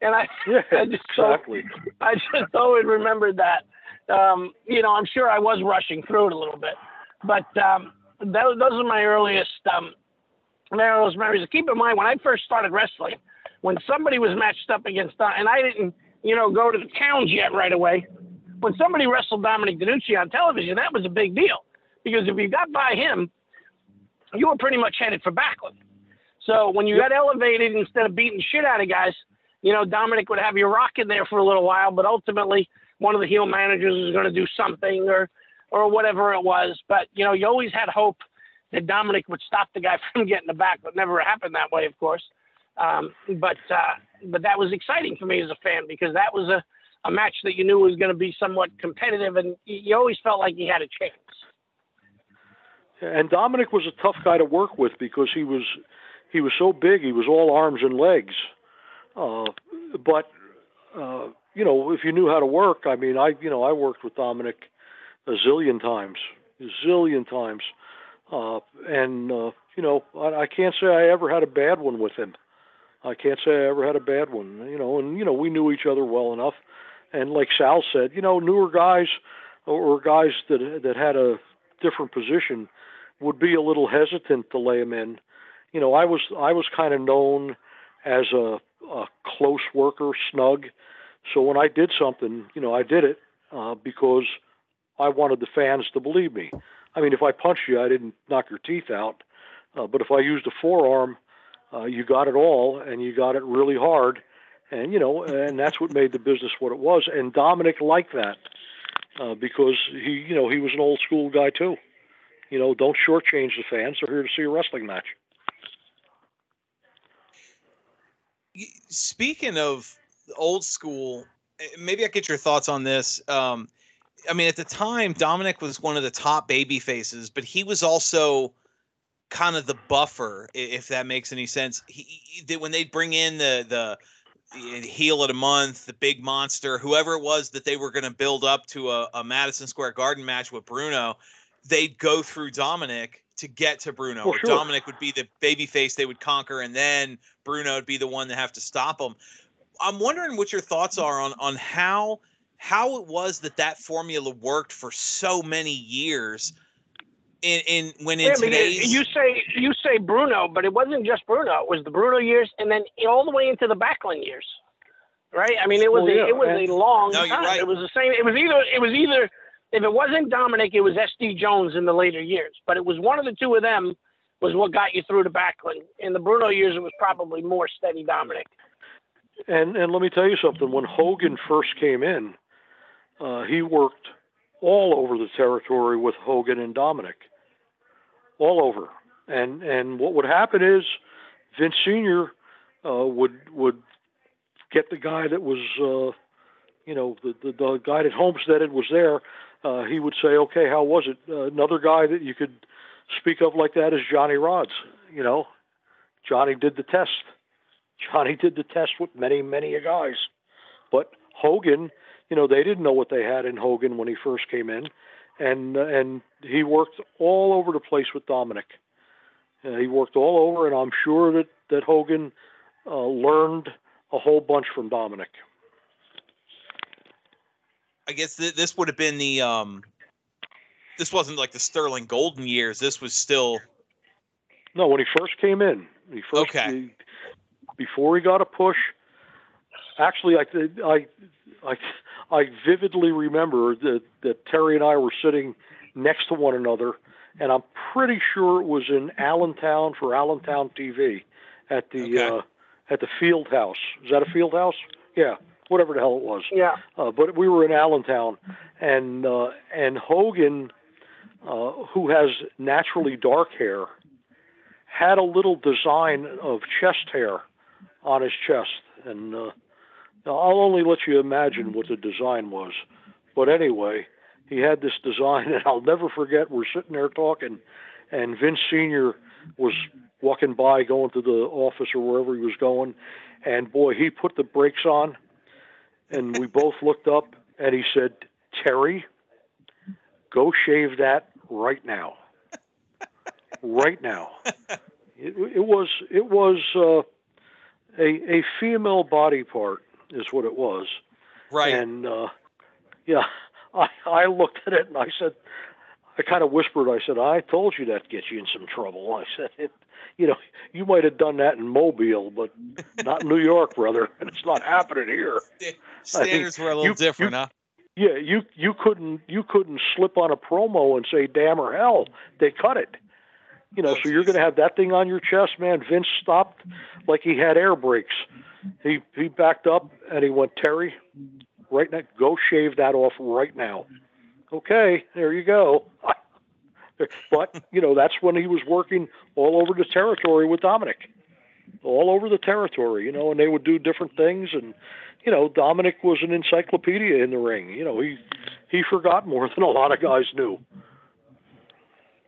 Speaker 6: and I
Speaker 5: Yeah, *laughs*
Speaker 6: I just so-
Speaker 5: exactly.
Speaker 6: I just always remembered that. Um, you know, I'm sure I was rushing through it a little bit, but um, those, those are my earliest um, earliest memories. Keep in mind when I first started wrestling, when somebody was matched up against, Dom- and I didn't, you know, go to the towns yet right away. When somebody wrestled Dominic DeNucci on television, that was a big deal because if you got by him, you were pretty much headed for Backlund. So when you got elevated, instead of beating shit out of guys, you know, Dominic would have you rocking there for a little while, but ultimately one of the heel managers was going to do something or, or whatever it was. But, you know, you always had hope that Dominic would stop the guy *laughs* from getting the back, but never happened that way, of course. Um, but, uh, but that was exciting for me as a fan because that was a, a match that you knew was going to be somewhat competitive and you you always felt like he had a chance.
Speaker 5: And Dominic was a tough guy to work with because he was he was so big. He was all arms and legs. Uh, but uh, you know, if you knew how to work, I mean, I you know I worked with Dominic a zillion times, a zillion times, uh, and uh, you know I, I can't say I ever had a bad one with him. I can't say I ever had a bad one. You know, and you know we knew each other well enough. And like Sal said, you know, newer guys or guys that that had a different position would be a little hesitant to lay him in. You know, I was I was kind of known as a, a close worker, snug. So when I did something, you know, I did it uh, because I wanted the fans to believe me. I mean, if I punched you, I didn't knock your teeth out. Uh, but if I used a forearm, uh, you got it all, and you got it really hard. And you know, and that's what made the business what it was. And Dominic liked that uh, because he, you know, he was an old school guy too. You know, don't shortchange the fans. They're here to see a wrestling match.
Speaker 3: Speaking of old school, eh, maybe I get your thoughts on this. Um, I mean, at the time, Dominic was one of the top baby faces, but he was also kind of the buffer, if that makes any sense. He, he when they bring in the the heel of the month, the big monster, whoever it was that they were going to build up to a, a Madison Square Garden match with Bruno, they'd go through Dominic to get to Bruno.
Speaker 5: Oh, sure.
Speaker 3: Dominic would be the baby face they would conquer, and then Bruno would be the one to have to stop him. I'm wondering what your thoughts are on on how how it was that that formula worked for so many years. In in when in
Speaker 6: Yeah,
Speaker 3: today's
Speaker 6: you say you say Bruno, but it wasn't just Bruno. It was the Bruno years, and then all the way into the Backlund years, right? I mean, it was
Speaker 5: Well,
Speaker 6: a, it was
Speaker 5: and-
Speaker 6: a long
Speaker 3: No,
Speaker 6: time.
Speaker 3: right.
Speaker 6: It was the same. It was either it was either if it wasn't Dominic, it was SD Jones in the later years. But it was one of the two of them was what got you through the Backlund. In the Bruno years, it was probably more steady Dominic.
Speaker 5: And and let me tell you something. When Hogan first came in, uh, he worked all over the territory with Hogan and Dominic, all over. And and what would happen is Vince Senior uh, would would get the guy that was, uh, you know, the, the the guy that homesteaded was there. Uh, he would say, "Okay, how was it?" Uh, another guy that you could speak of like that is Johnny Rodz. You know, Johnny did the test. Johnny did the test with many, many guys. But Hogan, you know, they didn't know what they had in Hogan when he first came in, and and he worked all over the place with Dominic. Uh, he worked all over, and I'm sure that that Hogan uh, learned a whole bunch from Dominic.
Speaker 3: I guess th- this would have been the um. This wasn't like the Sterling Golden years. This was still
Speaker 5: No, when he first came in, he first
Speaker 3: Okay.
Speaker 5: he- before he got a push. Actually, I I I I vividly remember that that Terry and I were sitting next to one another, and I'm pretty sure it was in Allentown for Allentown TV at the
Speaker 3: Okay.
Speaker 5: uh, at the Field House. Is that a Field House? Yeah, whatever the hell it was.
Speaker 6: Yeah.
Speaker 5: Uh, but we were in Allentown, and uh, and Hogan, uh, who has naturally dark hair, had a little design of chest hair on his chest, and uh, now I'll only let you imagine what the design was. But anyway, he had this design, and I'll never forget. We're sitting there talking, and Vince Senior was walking by, going to the office or wherever he was going, and boy, he put the brakes on, and we *laughs* both looked up, and he said, "Terry, go shave that right now, right now." *laughs* It, it was it was uh, a a female body part is what it was,
Speaker 3: right.
Speaker 5: and uh, yeah, I I looked at it and I said, I kind of whispered, I said, I told you that gets you in some trouble. I said, it, you know, you might have done that in Mobile, but not in New York, brother, and *laughs* it's not happening here.
Speaker 3: Standards were a little
Speaker 5: you-
Speaker 3: different,
Speaker 5: you-
Speaker 3: huh?
Speaker 5: Yeah, you you couldn't you couldn't slip on a promo and say damn or hell. They cut it. You know,
Speaker 3: Oh,
Speaker 5: so you're going to have that thing on your chest, man. Vince stopped like he had air brakes. He he backed up and he went, Terry, right now, go shave that off right now. Okay, there you go. *laughs* but you know, that's when he was working all over the territory with Dominic, all over the territory. You know, and they would do different things and you know, Dominic was an encyclopedia in the ring. You know, he he forgot more than a lot of guys knew.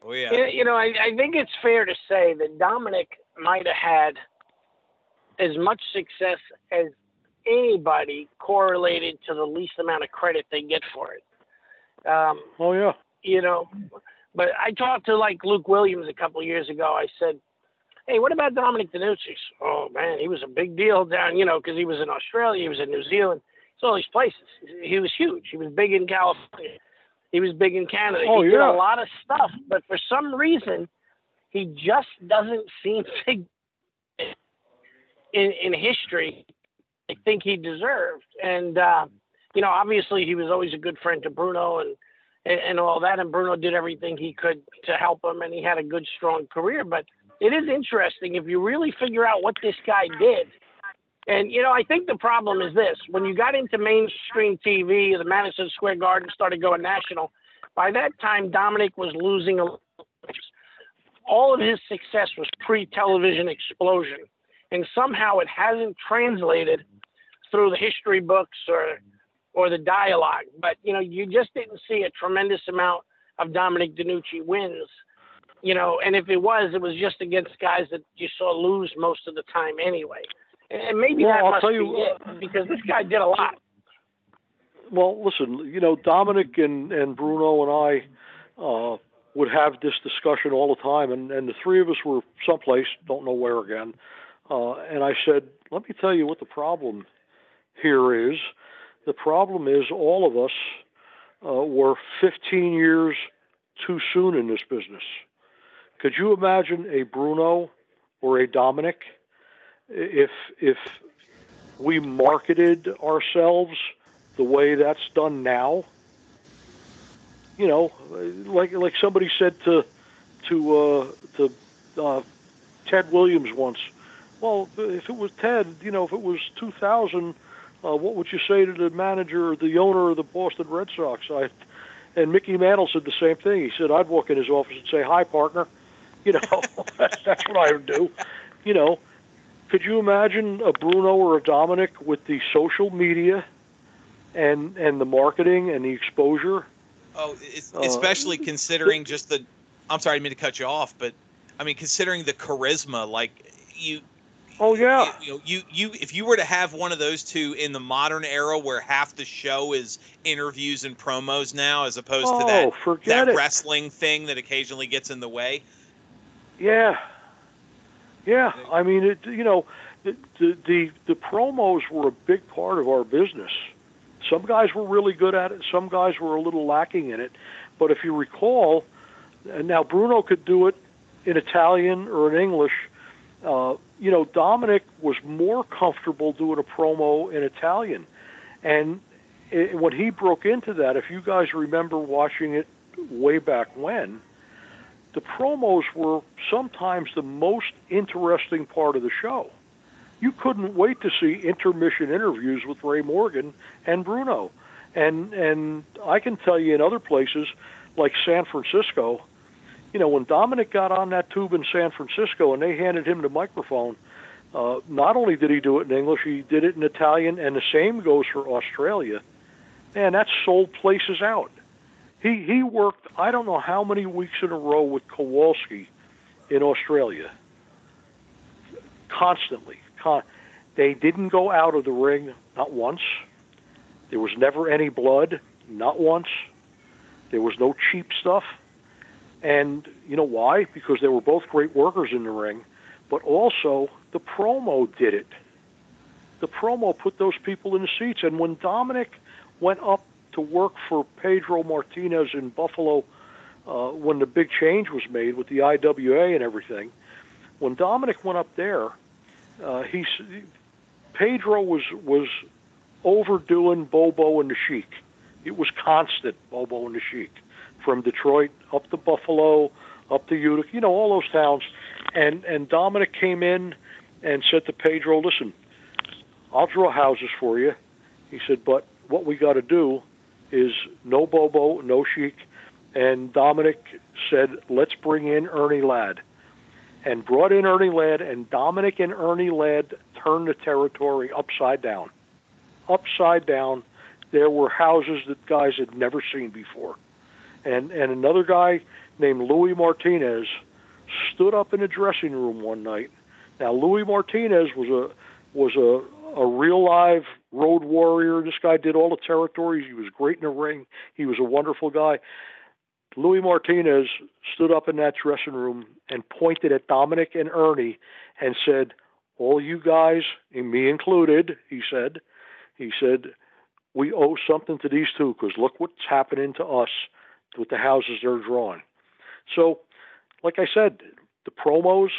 Speaker 3: Oh yeah.
Speaker 6: You- You know, I, I think it's fair to say that Dominic might have had as much success as anybody correlated to the least amount of credit they get for it. Um,
Speaker 5: Oh yeah,
Speaker 6: you know, but I talked to like Luke Williams a couple of years ago. I said, "Hey, what about Dominic DeNucci?" Oh man, he was a big deal down, you know, because he was in Australia, he was in New Zealand, so all these places. He was huge. He was big in California. He was big in Canada.
Speaker 5: Oh,
Speaker 6: he did a lot of stuff, but for some reason, he just doesn't seem *laughs* to in in history. I think he deserved, and uh, you know, obviously, he was always a good friend to Bruno and and, and all that. And Bruno did everything he could to help him, and he had a good, strong career. But it is interesting if you really figure out what this guy did. And you know, I think the problem is this: when you got into mainstream TV, the Madison Square Garden started going national. By that time, Dominic was losing. a- All of his success was pre-television explosion, and somehow it hasn't translated through the history books or or the dialogue. But you know, you just didn't see a tremendous amount of Dominic DeNucci wins. You know, and if it was, it was just against guys that you saw lose most of the time anyway. And maybe
Speaker 5: Well,
Speaker 6: that
Speaker 5: I'll
Speaker 6: must
Speaker 5: tell
Speaker 6: be
Speaker 5: you,
Speaker 6: it because this guy did a lot.
Speaker 5: Well, listen, you know, Dominic and, and Bruno and I uh, would have this discussion all the time, and, and the three of us were someplace, don't know where again. Uh, and I said, let me tell you what the problem here is. The problem is all of us uh, were 15 years too soon in this business. Could you imagine a Bruno or a Dominic if if we marketed ourselves the way that's done now. You know, like like somebody said to to uh, to uh, Ted Williams once. Well, if it was Ted, you know, if it was 2000, uh, what would you say to the manager, or the owner of the Boston Red Sox? I, and Mickey Mantle said the same thing. He said, I'd walk in his office and say, "Hi, partner." *laughs* You know, *laughs* that's, that's what I would do. You know, could you imagine a Bruno or a Dominic with the social media and and the marketing and the exposure?
Speaker 3: Oh, it's,
Speaker 5: Uh,
Speaker 3: especially considering just the. I'm sorry, I didn't mean to cut you off, but I mean considering the charisma, like you.
Speaker 5: Oh yeah,
Speaker 3: You, you you if you were to have one of those two in the modern era, where half the show is interviews and promos now, as opposed to
Speaker 5: oh
Speaker 3: that that
Speaker 5: it.
Speaker 3: wrestling thing that occasionally gets in the way.
Speaker 5: Yeah, yeah. I mean, it. You know, the, the the the promos were a big part of our business. Some guys were really good at it. Some guys were a little lacking in it. But if you recall, and now Bruno could do it in Italian or in English. Uh, you know, Dominic was more comfortable doing a promo in Italian, and it, when he broke into that, if you guys remember watching it way back when, the promos were sometimes the most interesting part of the show. You couldn't wait to see intermission interviews with Ray Morgan and Bruno. And and I can tell you in other places like San Francisco, you know, when Dominic got on that tube in San Francisco and they handed him the microphone, uh, not only did he do it in English, he did it in Italian, and the same goes for Australia. Man, that sold places out. He he worked I don't know how many weeks in a row with Kowalski in Australia. Constantly. Con- they didn't go out of the ring not once. There was never any blood, not once. There was no cheap stuff. And you know why? Because they were both great workers in the ring, but also the promo did it. The promo put those people in the seats. And when Dominic went up to work for Pedro Martinez in Buffalo uh, when the big change was made with the IWA and everything. When Dominic went up there, uh, he Pedro was was overdoing Bobo and the Sheik. It was constant Bobo and the Sheik from Detroit up to Buffalo, up to Utica, you know, all those towns. And and Dominic came in and said to Pedro, "Listen, I'll draw houses for you." He said, "But what we got to do is no Bobo, no Sheik." And Dominic said, "Let's bring in Ernie Ladd." And brought in Ernie Ladd, and Dominic and Ernie Ladd turned the territory upside down. Upside down. There were houses that guys had never seen before. And and another guy named Louis Martinez stood up in a dressing room one night. Now Louis Martinez was a was a a real live road warrior. This guy did all the territories. He was great in the ring. He was a wonderful guy. Louis Martinez stood up in that dressing room and pointed at Dominic and Ernie and said, "All you guys, and me included," he said. He said, "We owe something to these two because look what's happening to us with the houses they're drawing." So, like I said, the promos.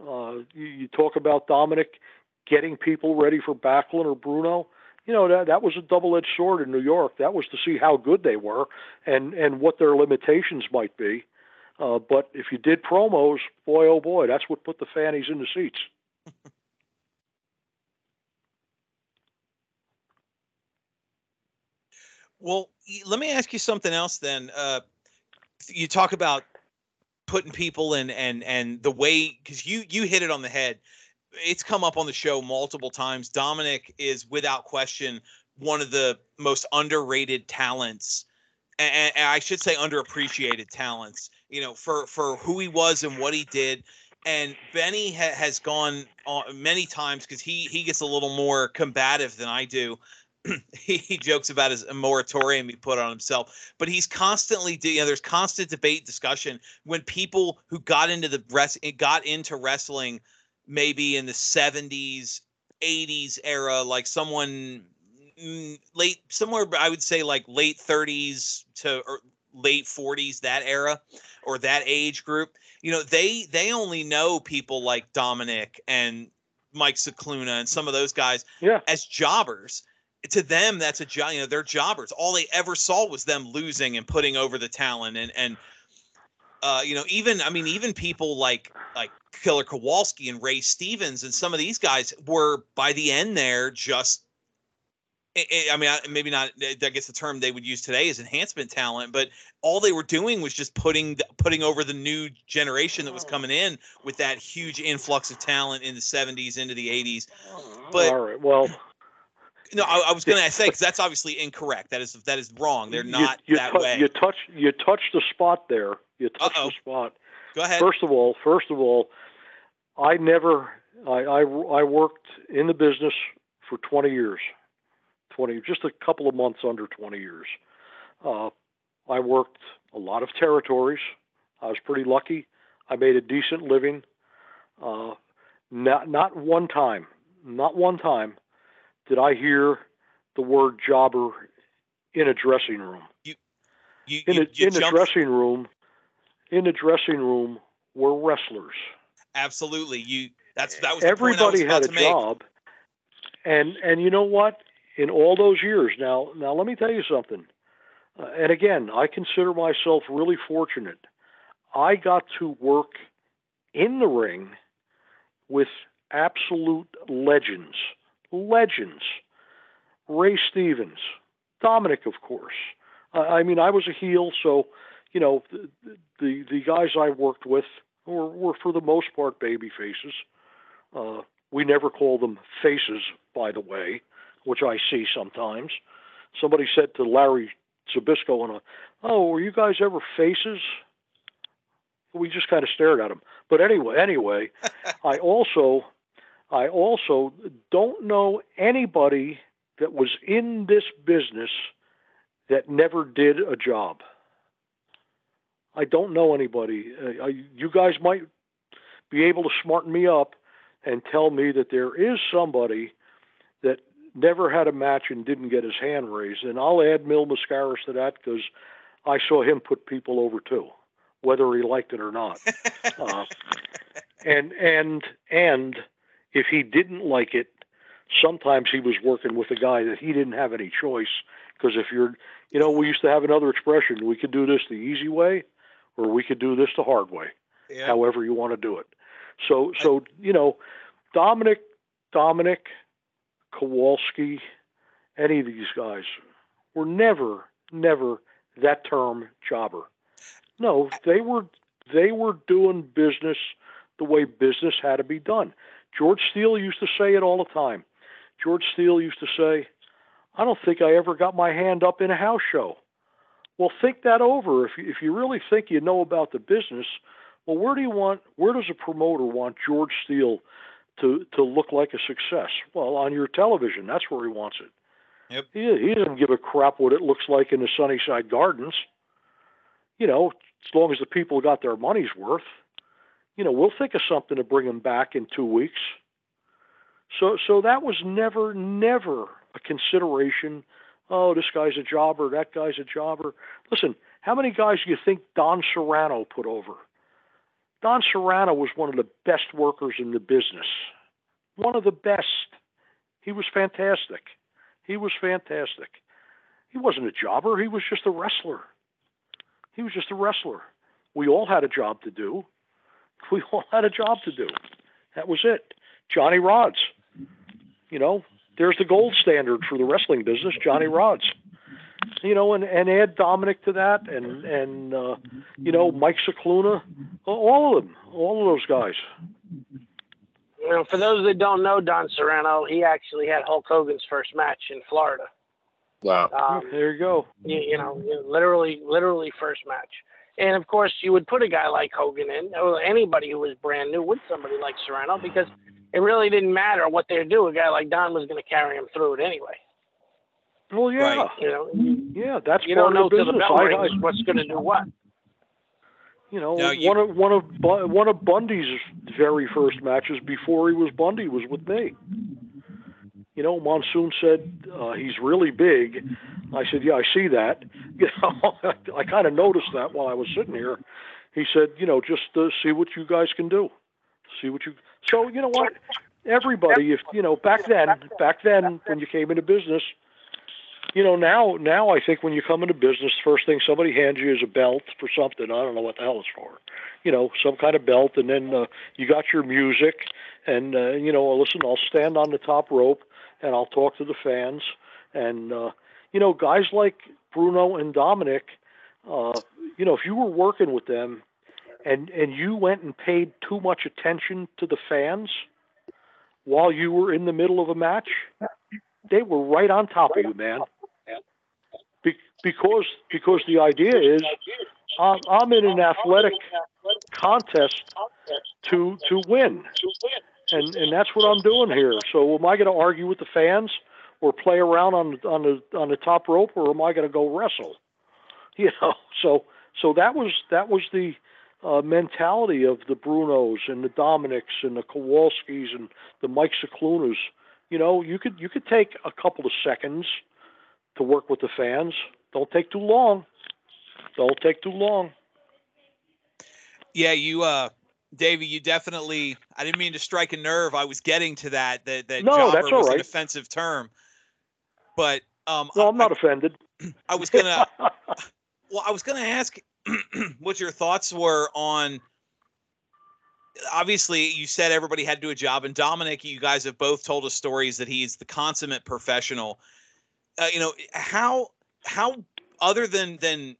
Speaker 5: Uh, you, you talk about Dominic getting people ready for Backlund or Bruno you know that that was a double-edged sword in New York. That was to see how good they were and and what their limitations might be. Uh, but if you did promos, boy oh boy, that's what put the fannies in the seats. *laughs*
Speaker 3: Well, let me ask you something else then. Uh, you talk about putting people in and and the way because you you hit it on the head. It's come up on the show multiple times. Dominic is without question one of the most underrated talents, and, and I should say underappreciated talents. You know, for for who he was and what he did. And Benny ha- has gone on many times because he he gets a little more combative than I do *clears throat* he, jokes about his moratorium he put on himself, but he's constantly, you know, there's constant debate, discussion when people who got into the rest got into wrestling, maybe in the 70s, 80s era, like someone mm, late somewhere, I would say like late 30s to or late 40s, that era or that age group. You know, they they only know people like Dominic and Mike Scicluna and some of those guys
Speaker 5: Yeah,
Speaker 3: as jobbers to them that's a job you know they're jobbers all they ever saw was them losing and putting over the talent and and uh you know even i mean even people like like killer kowalski and ray stevens and some of these guys were by the end there just I I- I mean, I- maybe not. Eh, I guess the term they would use today is enhancement talent, but all they were doing was just putting putting over the new generation that was oh. coming in with that huge influx of talent in the '70s into the '80s. But-
Speaker 5: all right, well,
Speaker 3: No, I, I was going to say because that's obviously incorrect. That is that is wrong. They're not
Speaker 5: you,
Speaker 3: that
Speaker 5: tou-
Speaker 3: way.
Speaker 5: You touch you touched the spot there. You touched
Speaker 3: Uh-oh.
Speaker 5: the spot.
Speaker 3: Go ahead.
Speaker 5: First of all, first of all, I never I, I I worked in the business for 20 years. 20 just a couple of months under 20 years. Uh, I worked a lot of territories. I was pretty lucky. I made a decent living. Uh, not not one time, not one time did I hear the word jobber in a dressing room.
Speaker 3: You,
Speaker 5: in
Speaker 3: you,
Speaker 5: a,
Speaker 3: you
Speaker 5: in the dressing room in the dressing room were wrestlers.
Speaker 3: Absolutely. You. That's that was the point I was
Speaker 5: everybody
Speaker 3: about
Speaker 5: had a job. And and you know what? In all those years now now let me tell you something. Uh, and again i consider myself really fortunate. I got to work in the ring with absolute legends legends ray stevens dominic of course uh, i mean i was a heel so you know the the, the guys i worked with were, were for the most part baby faces uh, we never call them faces, by the way, which I see sometimes. Somebody said to Larry Zbyszko on a, "Oh, were you guys ever faces?" We just kind of stared at him. But anyway, anyway, *laughs* I also, I also don't know anybody that was in this business that never did a job. I don't know anybody. Uh, I, you guys might be able to smarten me up and tell me that there is somebody that never had a match and didn't get his hand raised. And I'll add Mil Máscaras to that because I saw him put people over too, whether he liked it or not. *laughs* uh, and and and if he didn't like it, sometimes he was working with a guy that he didn't have any choice. Because if you're, you know, we used to have another expression: we could do this the easy way, or we could do this the hard way
Speaker 3: Yeah.
Speaker 5: however you want to do it. So so you know, Dominic, Dominic, Kowalski, any of these guys were never never that term jobber. No, they were they were doing business the way business had to be done. George Steele used to say it all the time. George Steele used to say, "I don't think I ever got my hand up in a house show." Well, think that over. If you, if you really think you know about the business, well, where do you want? Where does a promoter want George Steele to to look like a success? Well, on your television, that's where he wants it.
Speaker 3: Yep.
Speaker 5: He he doesn't give a crap what it looks like in the Sunnyside Gardens. You know, as long as the people got their money's worth. You know, we'll think of something to bring him back in two weeks. So so that was never never a consideration. Oh, this guy's a jobber. That guy's a jobber. Listen, how many guys do you think Don Serrano put over? Don Serrano was one of the best workers in the business. One of the best. He was fantastic. He was fantastic. He wasn't a jobber, he was just a wrestler. He was just a wrestler. We all had a job to do. *laughs* We all had a job to do. That was it. Johnny Rodz. You know, there's the gold standard for the wrestling business, Johnny Rodz. You know, and, and add Dominic to that, and and uh, you know Mike Scicluna, all of them, all of those guys.
Speaker 6: You know, for those that don't know Don Serrano, he actually had Hulk Hogan's first match in Florida.
Speaker 4: Wow.
Speaker 6: Um,
Speaker 5: There you go.
Speaker 6: you, you know, literally, literally first match. And of course, you would put a guy like Hogan in, or anybody who was brand new with somebody like Serrano, because it really didn't matter what they do. A guy like Don was going to carry him through it anyway.
Speaker 5: Well, yeah,
Speaker 3: Right.
Speaker 6: You know,
Speaker 5: yeah, that's
Speaker 6: you
Speaker 5: part
Speaker 6: don't know
Speaker 5: of the
Speaker 6: till the bell
Speaker 5: I,
Speaker 6: rings
Speaker 5: I,
Speaker 6: what's going to do what.
Speaker 5: you know,
Speaker 3: Now, you-
Speaker 5: one of one of one of Bundy's very first matches before he was Bundy was with me. You know, Monsoon said uh, he's really big. I said, yeah, I see that. *laughs* You know, I kind of noticed that while I was sitting here. He said, you know, just uh, see what you guys can do. See what you. So you know what? Everybody, if you know, back then, back then when you came into business, you know, now now I think when you come into business, first thing somebody hands you is a belt for something. I don't know what the hell it's for. You know, some kind of belt, and then uh, you got your music, and uh, you know, listen, I'll stand on the top rope and I'll talk to the fans, And uh, you know, guys like Bruno and Dominic, uh, you know, if you were working with them and and you went and paid too much attention to the fans while you were in the middle of a match, they were right on top of you, man. Be- because because the idea is I'm, I'm in an athletic contest to to win, and and that's what I'm doing here. So am I going to argue with the fans or play around on on the on the top rope, or am I going to go wrestle? *laughs* You know, so so that was that was the uh, mentality of the Brunos and the Dominics and the Kowalskis and the Mike Sciclunas. You know, you could you could take a couple of seconds to work with the fans. Don't take too long. Don't take too long.
Speaker 3: Yeah, you uh Davey, you definitely I didn't mean to strike a nerve. I was getting to that that that
Speaker 5: No,
Speaker 3: jobber
Speaker 5: that's all
Speaker 3: was an
Speaker 5: right.
Speaker 3: offensive term. But um
Speaker 5: No, I'm
Speaker 3: I,
Speaker 5: not offended. *clears throat*
Speaker 3: I was gonna *laughs* well, I was gonna ask *clears throat* what your thoughts were on obviously you said everybody had to do a job and Dominic, you guys have both told us stories that he's the consummate professional. Uh, you know, how how other than than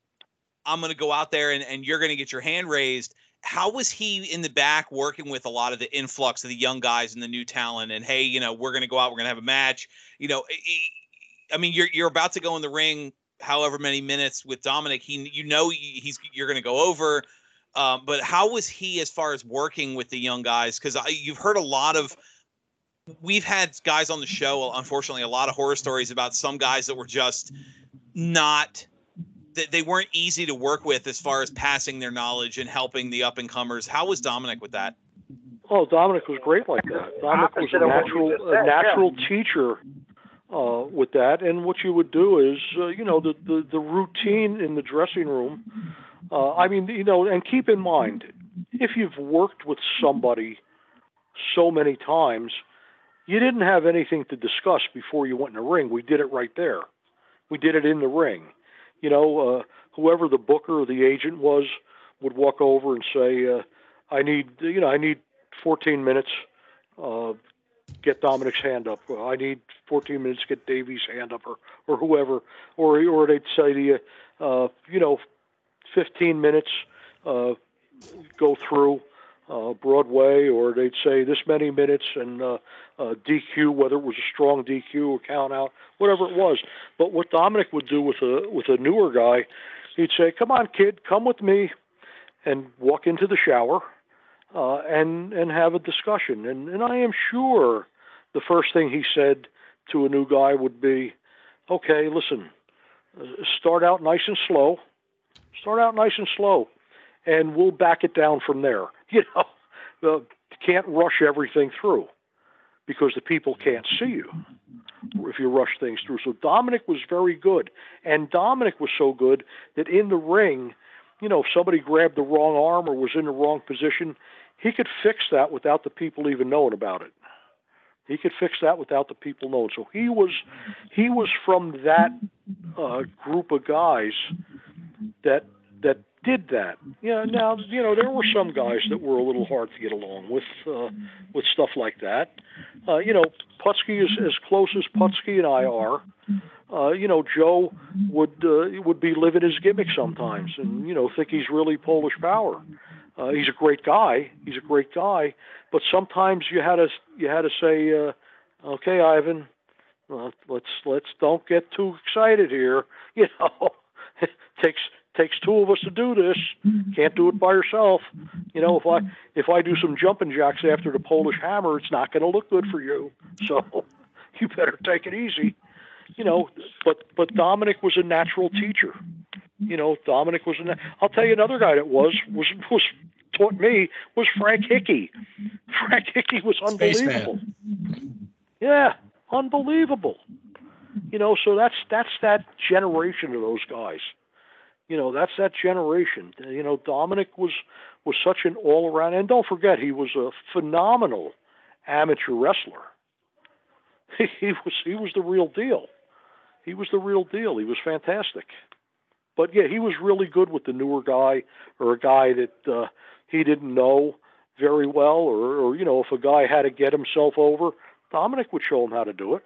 Speaker 3: I'm going to go out there and, and you're going to get your hand raised. How was he in the back working with a lot of the influx of the young guys and the new talent? And hey, you know, we're going to go out, we're going to have a match. You know, I mean, you're you're about to go in the ring, however many minutes with Dominic. He, you know, he's you're going to go over. Um, but how was he as far as working with the young guys? Because you've heard a lot of we've had guys on the show, unfortunately, a lot of horror stories about some guys that were just not they weren't easy to work with as far as passing their knowledge and helping the up and comers. How was Dominic with that?
Speaker 5: Oh, Dominic was great like that. Dominic was a
Speaker 6: Opposite of what you
Speaker 5: natural, a
Speaker 6: said, yeah.
Speaker 5: natural teacher uh, with that. And what you would do is, uh, you know, the, the the routine in the dressing room. Uh, I mean, you know, and keep in mind, if you've worked with somebody so many times, you didn't have anything to discuss before you went in the ring. We did it right there. We did it in the ring. You know, uh, whoever the booker or the agent was would walk over and say, uh, "I need, you know, I need 14 minutes. Uh, get Dominic's hand up. I need 14 minutes. Get Davey's hand up, or or whoever, or or they'd say to you, uh, you know, 15 minutes. Uh, go through uh, Broadway, or they'd say this many minutes and uh, uh, DQ, whether it was a strong DQ or count out, whatever it was. But what Dominic would do with a with a newer guy, he'd say, "Come on, kid, come with me," and walk into the shower uh, and and have a discussion. And and I am sure the first thing he said to a new guy would be, "Okay, listen, uh, start out nice and slow. Start out nice and slow, and we'll back it down from there. *laughs* You know, uh, can't rush everything through because the people can't see you if you rush things through. So Dominic was very good, and Dominic was so good that in the ring, you know, if somebody grabbed the wrong arm or was in the wrong position, he could fix that without the people even knowing about it. He could fix that without the people knowing. So he was he was from that uh, group of guys that that did that. Yeah. Now you know there were some guys that were a little hard to get along with uh, with stuff like that. Uh, you know, Putski is as close as Putski and I are. Uh, you know, Joe would uh, would be living his gimmick sometimes, and you know, think he's really Polish power. Uh, he's a great guy. He's a great guy, but sometimes you had to you had to say, uh, "Okay, Ivan, uh, let's let's don't get too excited here." *laughs* You know, *laughs* takes takes two of us to do this. Can't do it by yourself. You know, if I if I do some jumping jacks after the Polish hammer, it's not going to look good for you. So *laughs* you better take it easy. You know, but but Dominic was a natural teacher. You know, Dominic was. A, I'll tell you another guy that was was was taught me was Frank Hickey. Frank Hickey was unbelievable. Yeah, unbelievable. You know, so that's that's that generation of those guys. You know, that's that generation. You know, Dominic was was such an all around, and don't forget he was a phenomenal amateur wrestler. *laughs* He was he was the real deal. He was the real deal. He was fantastic. But yeah, he was really good with the newer guy or a guy that uh, he didn't know very well, or, or you know, if a guy had to get himself over, Dominic would show him how to do it.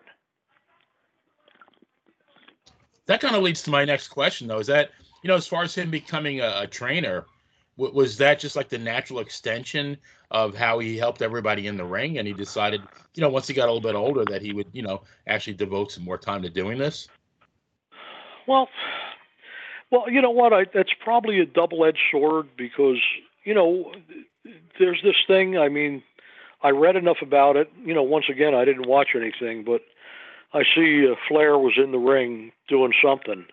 Speaker 4: that kind of leads to my next question, though. Is that you know, as far as him becoming a, a trainer, w- was that just like the natural extension of how he helped everybody in the ring, and he decided, you know, once he got a little bit older, that he would, you know, actually devote some more time to doing this?
Speaker 5: Well, well, you know what? I, that's probably a double-edged sword because you know there's this thing. I mean, I read enough about it. You know, once again, I didn't watch anything, but I see uh, Flair was in the ring doing something.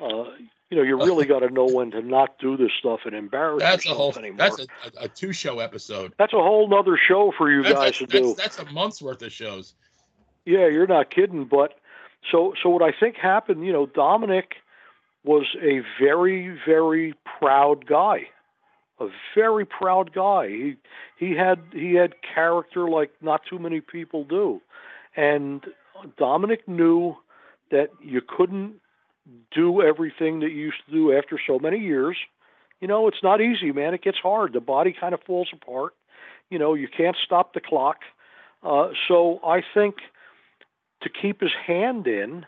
Speaker 5: Uh, you know, you *laughs* really got to know when to not do this stuff and embarrass
Speaker 4: That's a whole.
Speaker 5: anymore.
Speaker 4: That's a, a, a two-show episode.
Speaker 5: That's a whole nother show for you
Speaker 4: That's,
Speaker 5: guys
Speaker 4: that's,
Speaker 5: to
Speaker 4: that's,
Speaker 5: do.
Speaker 4: that's a month's worth of shows.
Speaker 5: Yeah, you're not kidding. But so so what I think happened, you know, Dominic was a very very proud guy, a very proud guy. He he had he had character like not too many people do, and Dominic knew that you couldn't do everything that you used to do after so many years. You know, it's not easy, man. It gets hard. The body kind of falls apart. You know, you can't stop the clock. Uh, so I think to keep his hand in,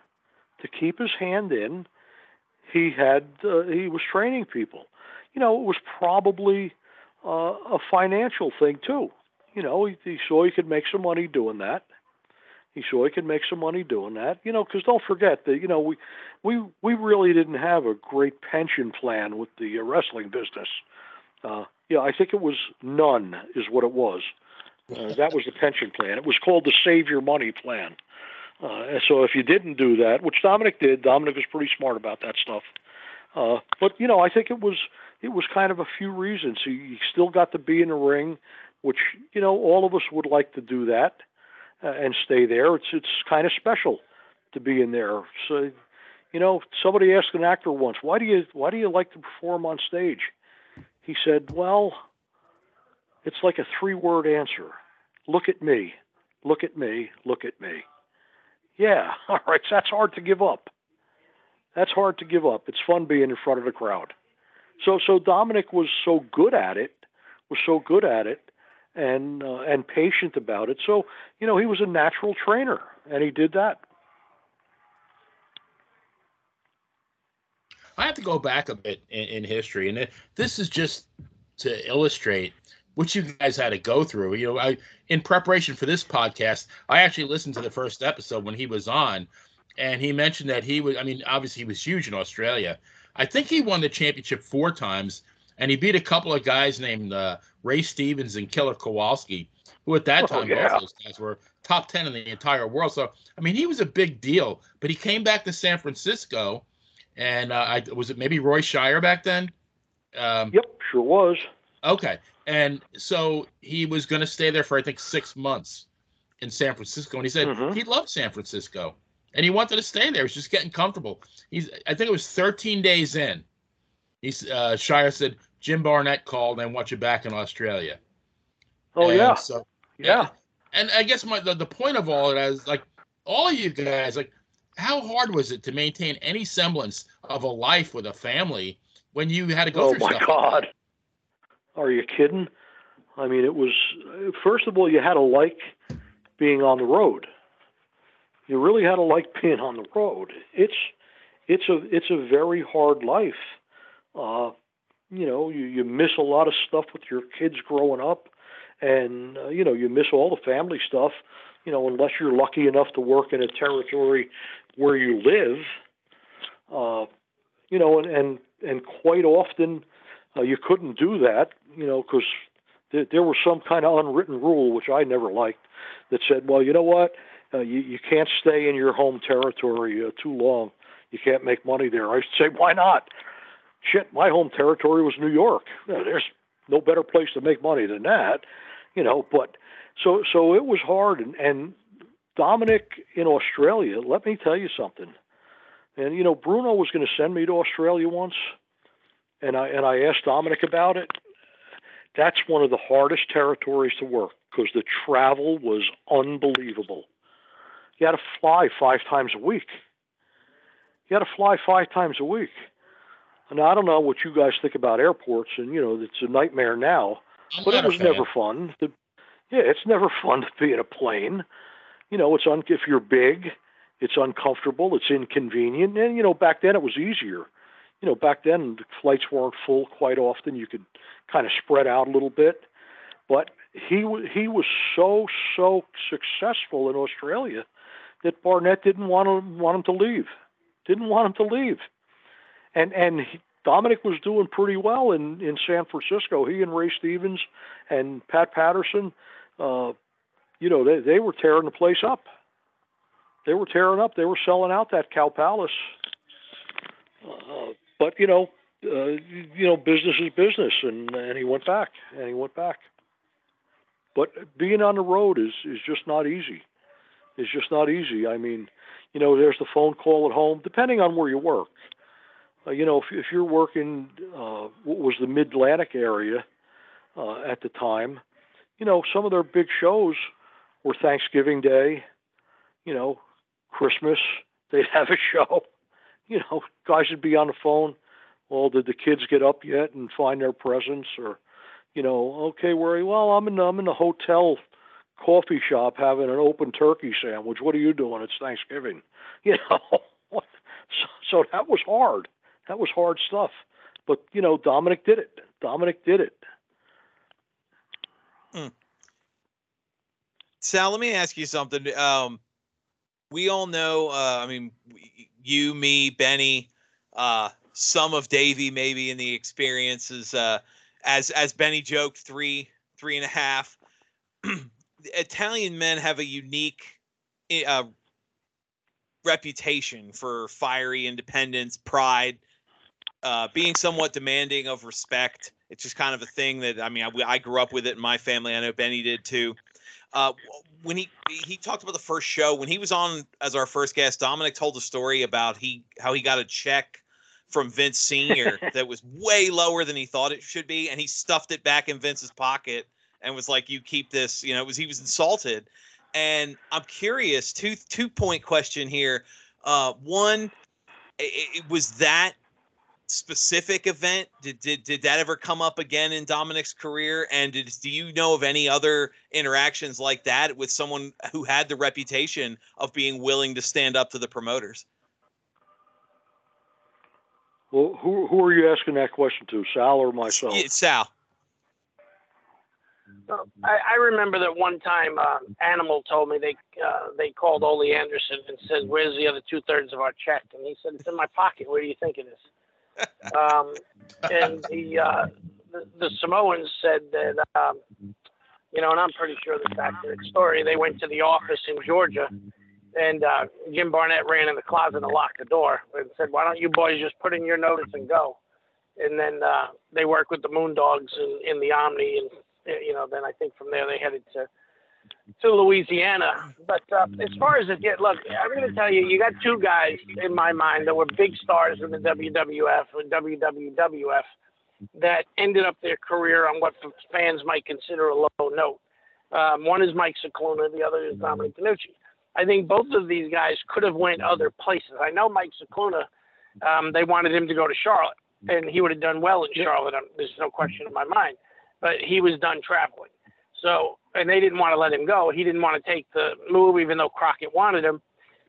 Speaker 5: to keep his hand in, he had uh, he was training people. You know, it was probably uh, a financial thing too. You know, he, he saw he could make some money doing that. He saw he could make some money doing that. You know, because don't forget that you know we we we really didn't have a great pension plan with the uh, wrestling business. Uh, yeah, I think it was none is what it was. Uh, *laughs* that was the pension plan. It was called the Save Your Money Plan. Uh, and so if you didn't do that, which Dominic did, Dominic was pretty smart about that stuff. Uh, but you know, I think it was it was kind of a few reasons. You, you still got to be in the ring, which you know all of us would like to do that Uh, and stay there. It's it's kind of special to be in there. So, you know, somebody asked an actor once, "Why do you why do you like to perform on stage?" He said, "Well, it's like a three-word answer. Look at me, look at me, look at me." Yeah, *laughs* all right. So that's hard to give up. That's hard to give up. It's fun being in front of the crowd. So so Dominic was so good at it, was so good at it, and uh, and patient about it. So you know he was a natural trainer, and he did that.
Speaker 4: I have to go back a bit in, in history, and it, this is just to illustrate what you guys had to go through. You know, I in preparation for this podcast, I actually listened to the first episode when he was on, and he mentioned that he was. I mean, obviously he was huge in Australia. I think he won the championship four times, and he beat a couple of guys named uh, Ray Stevens and Killer Kowalski, who at that
Speaker 5: Oh,
Speaker 4: time
Speaker 5: yeah.
Speaker 4: both those guys were top ten in the entire world. So I mean, he was a big deal. But he came back to San Francisco, and uh, I was it maybe Roy Shire back then. Um,
Speaker 5: Yep, sure was.
Speaker 4: Okay. And so he was going to stay there for, I think, six months in San Francisco. And he said
Speaker 5: Mhm.
Speaker 4: he loved San Francisco and he wanted to stay there. He's just getting comfortable. He's, I think it was 13 days in. He's, uh, Shire said, Jim Barnett called and want you back in Australia.
Speaker 5: Oh
Speaker 4: And
Speaker 5: yeah,
Speaker 4: So,
Speaker 5: yeah.
Speaker 4: and I guess my, the, the point of all of that is like, all of you guys, like, how hard was it to maintain any semblance of a life with a family when you had to go
Speaker 5: Oh
Speaker 4: through
Speaker 5: my
Speaker 4: stuff? like that?
Speaker 5: God. Are you kidding? I mean, it was first of all you had to like being on the road. You really had to like *laughs* being on the road. It's it's a it's a very hard life. Uh, you know, you you miss a lot of stuff with your kids growing up, and uh, you know you miss all the family stuff. You know, unless you're lucky enough to work in a territory where you live. Uh, you know, and and and quite often uh, you couldn't do that, you know, because th- there was some kind of unwritten rule which I never liked that said, well, you know what, uh, you you can't stay in your home territory uh, too long. You can't make money there. I say, why not? Shit, my home territory was New York. You know, there's no better place to make money than that, you know. But so so it was hard, and and Dominic in Australia. Let me tell you something. And you know, Bruno was going to send me to Australia once, and I and I asked Dominic about it. That's one of the hardest territories to work because the travel was unbelievable. You had to fly five times a week. You had to fly five times a week. And I don't know what you guys think about airports, and you know it's a nightmare now.
Speaker 4: I'm
Speaker 5: But it was never fun. The, yeah, it's never *laughs* fun to be in a plane. You know, it's on if you're big, it's uncomfortable, it's inconvenient, and you know back then it was easier. You know back then the flights weren't full quite often. You could kind of spread out a little bit, but he was he was so so successful in Australia that Barnett didn't want him want him to leave, didn't want him to leave, and and he, Dominic was doing pretty well in in San Francisco. He and Ray Stevens and Pat Patterson, uh, you know, they they were tearing the place up. They were tearing up. They were selling out that Cow Palace. Uh, but you know, uh, you know, business is business, and and he went back, and he went back. But being on the road is is just not easy. It's just not easy. I mean, you know, there's the phone call at home, depending on where you work. Uh, you know, if, if you're working, uh, what was the Mid Atlantic area uh, at the time, you know, some of their big shows were Thanksgiving Day, you know, Christmas. They'd *laughs* have a show. You know, guys would be on the phone. Well, did the kids get up yet and find their presents? Or, you know, okay, where? Well, I'm in I'm in the hotel coffee shop having an open turkey sandwich. What are you doing? It's Thanksgiving. *laughs* You know, *laughs* so, so that was hard. That was hard stuff. But you know, Dominic did it. Dominic did it.
Speaker 3: Mm. Sal, let me ask you something. Um, we all know. Uh, I mean, you, me, Benny, uh, some of Davey, maybe in the experiences. Uh, as as Benny joked, three three and a half. *clears throat* Italian men have a unique eh, uh, reputation for fiery independence, pride, uh, being somewhat demanding of respect. It's just kind of a thing that I mean, I, I grew up with it in my family. I know Benny did too. Uh, when he he talked about the first show when he was on as our first guest, Dominic told a story about he how he got a check from Vince Senior *laughs* that was way lower than he thought it should be, and he stuffed it back in Vince's pocket and was like, "You keep this." You know, it was he was insulted, and I'm curious. Two two point question here. Uh, one, it, it was that specific event did, did did that ever come up again in Dominic's career and did, do you know of any other interactions like that with someone who had the reputation of being willing to stand up to the promoters
Speaker 5: well who who are you asking that question to Sal or myself
Speaker 3: yeah, Sal
Speaker 6: I, I remember that one time uh, Animal told me they uh, they called Ole Anderson and said, "Where's the other two thirds of our check?" And he said, "It's in my pocket. Where do you think it is?" Um, and the, uh, the, the Samoans said that, um, you know, and I'm pretty sure this accurate story. They went to the office in Georgia, and uh, Jim Barnett ran in the closet and locked the door and said, "Why don't you boys just put in your notice and go?" And then uh, they worked with the Moondogs in, in the Omni, and you know, then I think from there they headed to to Louisiana. But uh, as far as it get, look, I'm going to tell you, you got two guys in my mind that were big stars in the WWF and WWWF that ended up their career on what fans might consider a low note. Um, one is Mike Scicluna, the other is Dominic DeNucci. I think both of these guys could have went other places. I know Mike Scicluna, um, they wanted him to go to Charlotte, and he would have done well in Charlotte. Um, there's no question in my mind. But he was done traveling. So, and they didn't want to let him go. He didn't want to take the move, even though Crockett wanted him.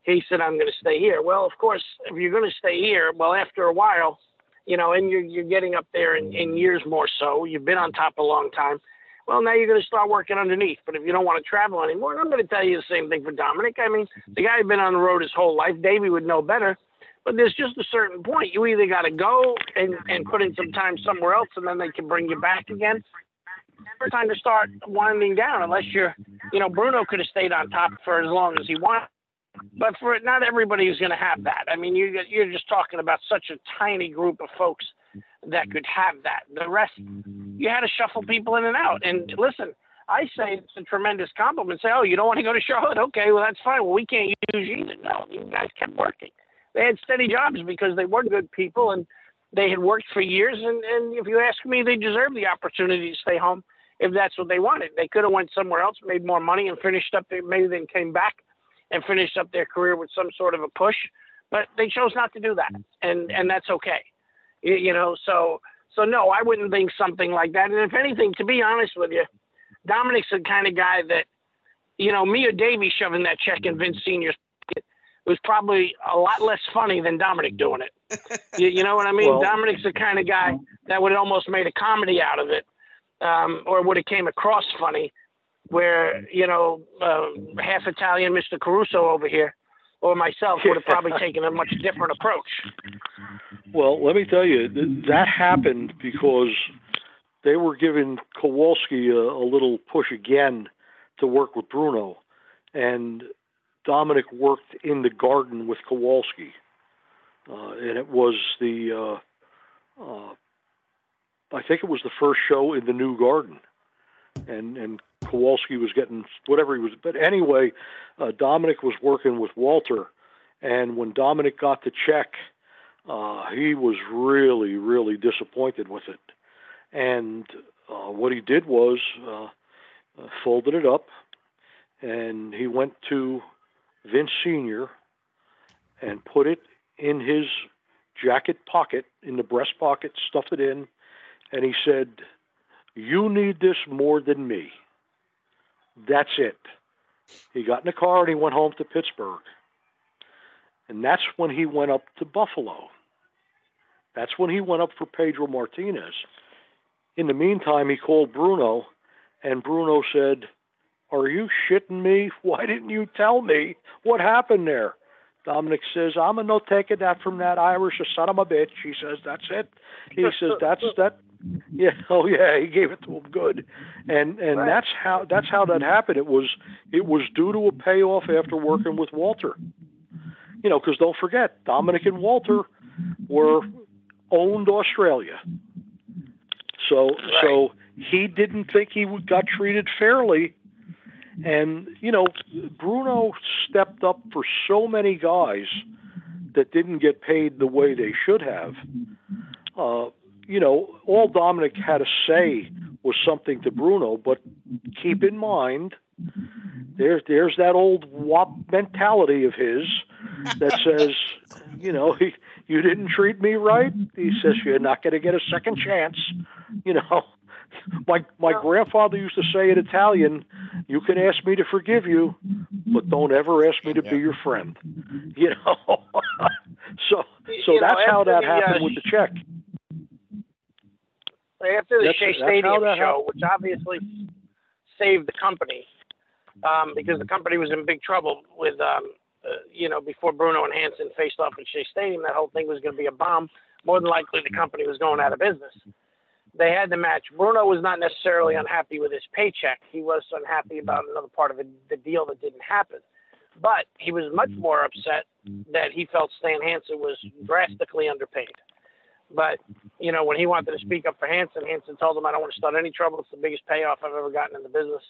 Speaker 6: He said, "I'm going to stay here." Well, of course, if you're going to stay here, well, after a while, you know, and you're you're getting up there in, in years more so. You've been on top a long time. Well, now you're going to start working underneath. But if you don't want to travel anymore, I'm going to tell you the same thing for Dominic. I mean, mm-hmm. the guy had been on the road his whole life. Davey would know better. But there's just a certain point. You either got to go and, and put in some time somewhere else, and then they can bring you back again, never time to start winding down unless you're, you know, Bruno could have stayed on top for as long as he wanted. But for it, not everybody is going to have that. I mean, you you're just talking about such a tiny group of folks that could have that. The rest, you had to shuffle people in and out. And listen, I say it's a tremendous compliment. Say, oh, you don't want to go to Charlotte? Okay, well that's fine. Well, we can't use you. No, you guys kept working. They had steady jobs because they were good people and they had worked for years. And, and if you ask me, they deserve the opportunity to stay home if that's what they wanted. They could have went somewhere else, made more money, and finished up. Their, maybe then came back and finished up their career with some sort of a push, but they chose not to do that, and and that's okay. You, you know, so so no, I wouldn't think something like that. And if anything, to be honest with you, Dominic's the kind of guy that, you know, me or Davey shoving that check in Vince Senior's pocket was probably a lot less funny than Dominic doing it. *laughs* you, you know what I mean?
Speaker 5: Well-
Speaker 6: Dominic's the kind of guy that would have almost made a comedy out of it, um, or would have came across funny. Where you know uh, half Italian Mr. Caruso over here, or myself would have probably taken a much different approach.
Speaker 5: Well, let me tell you, th- that happened because they were giving Kowalski a, a little push again to work with Bruno, and Dominic worked in the garden with Kowalski, uh, and it was the, uh, uh, I think it was the first show in the new garden, and and Kowalski was getting whatever he was, but anyway, uh, Dominic was working with Walter, and when Dominic got the check uh, he was really, really disappointed with it. And uh, what he did was folded it up, and he went to Vince Senior and put it in his jacket pocket, in the breast pocket, stuffed it in, and he said, "You need this more than me." That's it. He got in the car and he went home to Pittsburgh. And that's when he went up to Buffalo. That's when he went up for Pedro Martinez. In the meantime, he called Bruno, and Bruno said, Are you shitting me? *laughs* Why didn't you tell me what happened there? Dominic says, I'm a no taking that from that Irish son of a bitch. He says, That's it. He *laughs* says, That's that *laughs* yeah, oh yeah, he gave it to him good. And and
Speaker 6: Right.
Speaker 5: that's how that's how that happened. It was it was due to a payoff after working with Walter you know, because don't forget, Dominic and Walter were owned Australia. So so he didn't think he got treated fairly, and you know, Bruno stepped up for so many guys that didn't get paid the way they should have. Uh, you know, all Dominic had to say was something to Bruno, but keep in mind, there's there's that old wop mentality of his that *laughs* says, you know, he, *laughs* you didn't treat me right. He says you're not going to get a second chance. You know, my my grandfather used to say in Italian, "You can ask me to forgive you, but don't ever ask me to
Speaker 4: Yeah.
Speaker 5: be your friend." *laughs* You know, so *laughs* so
Speaker 6: You know,
Speaker 5: that's how that
Speaker 6: the,
Speaker 5: happened
Speaker 6: uh,
Speaker 5: with the check.
Speaker 6: after the
Speaker 5: That's-
Speaker 6: Shea Stadium
Speaker 5: that
Speaker 6: show, which obviously saved the company um, because the company was in big trouble with, um, uh, you know, before Bruno and Hansen faced off at Shea Stadium, that whole thing was going to be a bomb. More than likely, the company was going out of business. They had the match. Bruno was not necessarily mm-hmm. unhappy with his paycheck. He was unhappy mm-hmm. about another part of it, the deal that didn't happen. But he was much mm-hmm. more upset that he felt Stan Hansen was drastically underpaid. But you know, when he wanted to speak up for Hansen, Hansen told him, "I don't want to start any trouble. It's the biggest payoff I've ever gotten in the business.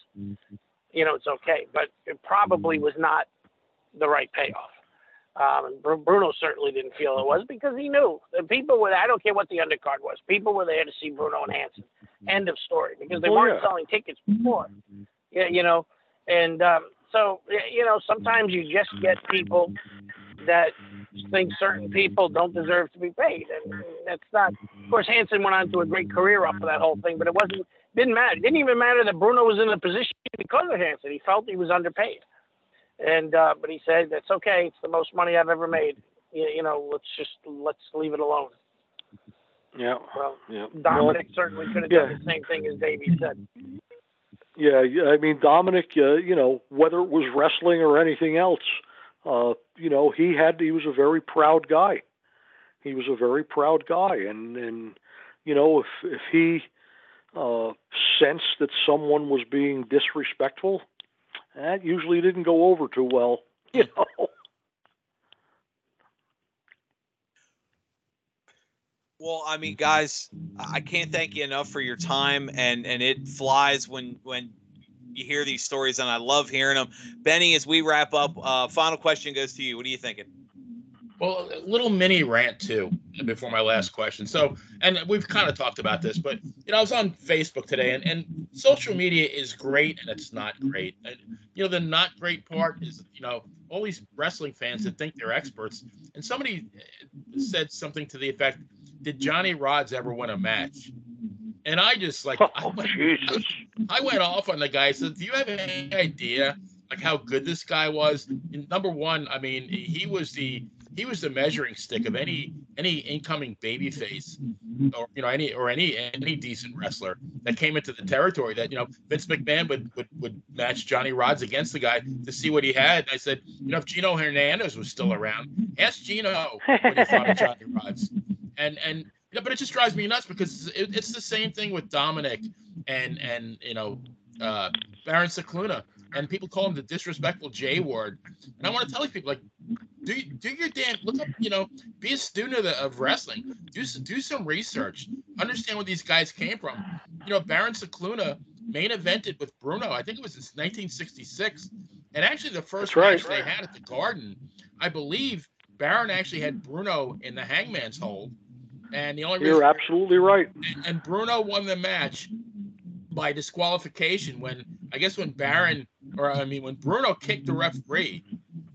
Speaker 6: You know, it's okay." But it probably was not the right payoff. Um, and Bruno certainly didn't feel it was because he knew the people were. I don't care what the undercard was. People were there to see Bruno and Hansen. End of story. Because they
Speaker 5: Oh,
Speaker 6: weren't
Speaker 5: yeah.
Speaker 6: selling tickets before. Yeah, you know, and um, so you know, sometimes you just get people that think certain people don't deserve to be paid, and that's not. Of course, Hansen went on to a great career off of that whole thing, but it wasn't. Didn't matter. It didn't even matter that Bruno was in the position because of Hansen. He felt he was underpaid, and uh, but he said that's okay. It's the most money I've ever made. You, you know, let's just let's leave it alone.
Speaker 5: Yeah,
Speaker 6: Well,
Speaker 5: yeah.
Speaker 6: Dominic certainly could have
Speaker 5: yeah.
Speaker 6: done the same thing as Davey said.
Speaker 5: Yeah, yeah, I mean Dominic, uh, you know, whether it was wrestling or anything else, uh, you know, he had he was a very proud guy. He was a very proud guy, and and you know, if if he uh, sensed that someone was being disrespectful, that usually didn't go over too well. *laughs* You know.
Speaker 3: Well, I mean, guys, I can't thank you enough for your time, and and it flies when when you hear these stories, and I love hearing them. Benny, as we wrap up, uh, final question goes to you. What are you thinking?
Speaker 4: Well, a little mini rant too before my last question. So, and we've kind of talked about this, but you know, I was on Facebook today, and, and social media is great and it's not great. And you know, the not great part is you know all these wrestling fans that think they're experts. And somebody uh, said something to the effect, "Did Johnny Rodz ever win a match?" And I just like I
Speaker 5: Oh
Speaker 4: went,
Speaker 5: Jesus!
Speaker 4: I went off on the guy. I said, "Do you have any idea like how good this guy was. Number one, I mean, he was the he was the measuring stick of any any incoming babyface or you know any or any any decent wrestler that came into the territory that you know Vince McMahon would would, would match Johnny Rodz against the guy to see what he had. And I said, you know, if Gino Hernandez was still around, ask Gino what he thought of *laughs* Johnny Rodz. And and you know, but it just drives me nuts because it, it's the same thing with Dominic and and you know uh, Baron Scicluna and people call him the disrespectful J word. And I want to tell these people, like, do do your damn look up, you know, be a student of, the, of wrestling. Do do some research. Understand where these guys came from. You know, Baron Scicluna main evented with Bruno. I think it was in 1966, and actually the first
Speaker 5: right.
Speaker 4: match they had at the Garden, I believe Baron actually had Bruno in the Hangman's hold. And the only
Speaker 5: You're absolutely right.
Speaker 4: and, and Bruno won the match by disqualification when I guess when Baron or I mean when Bruno kicked the referee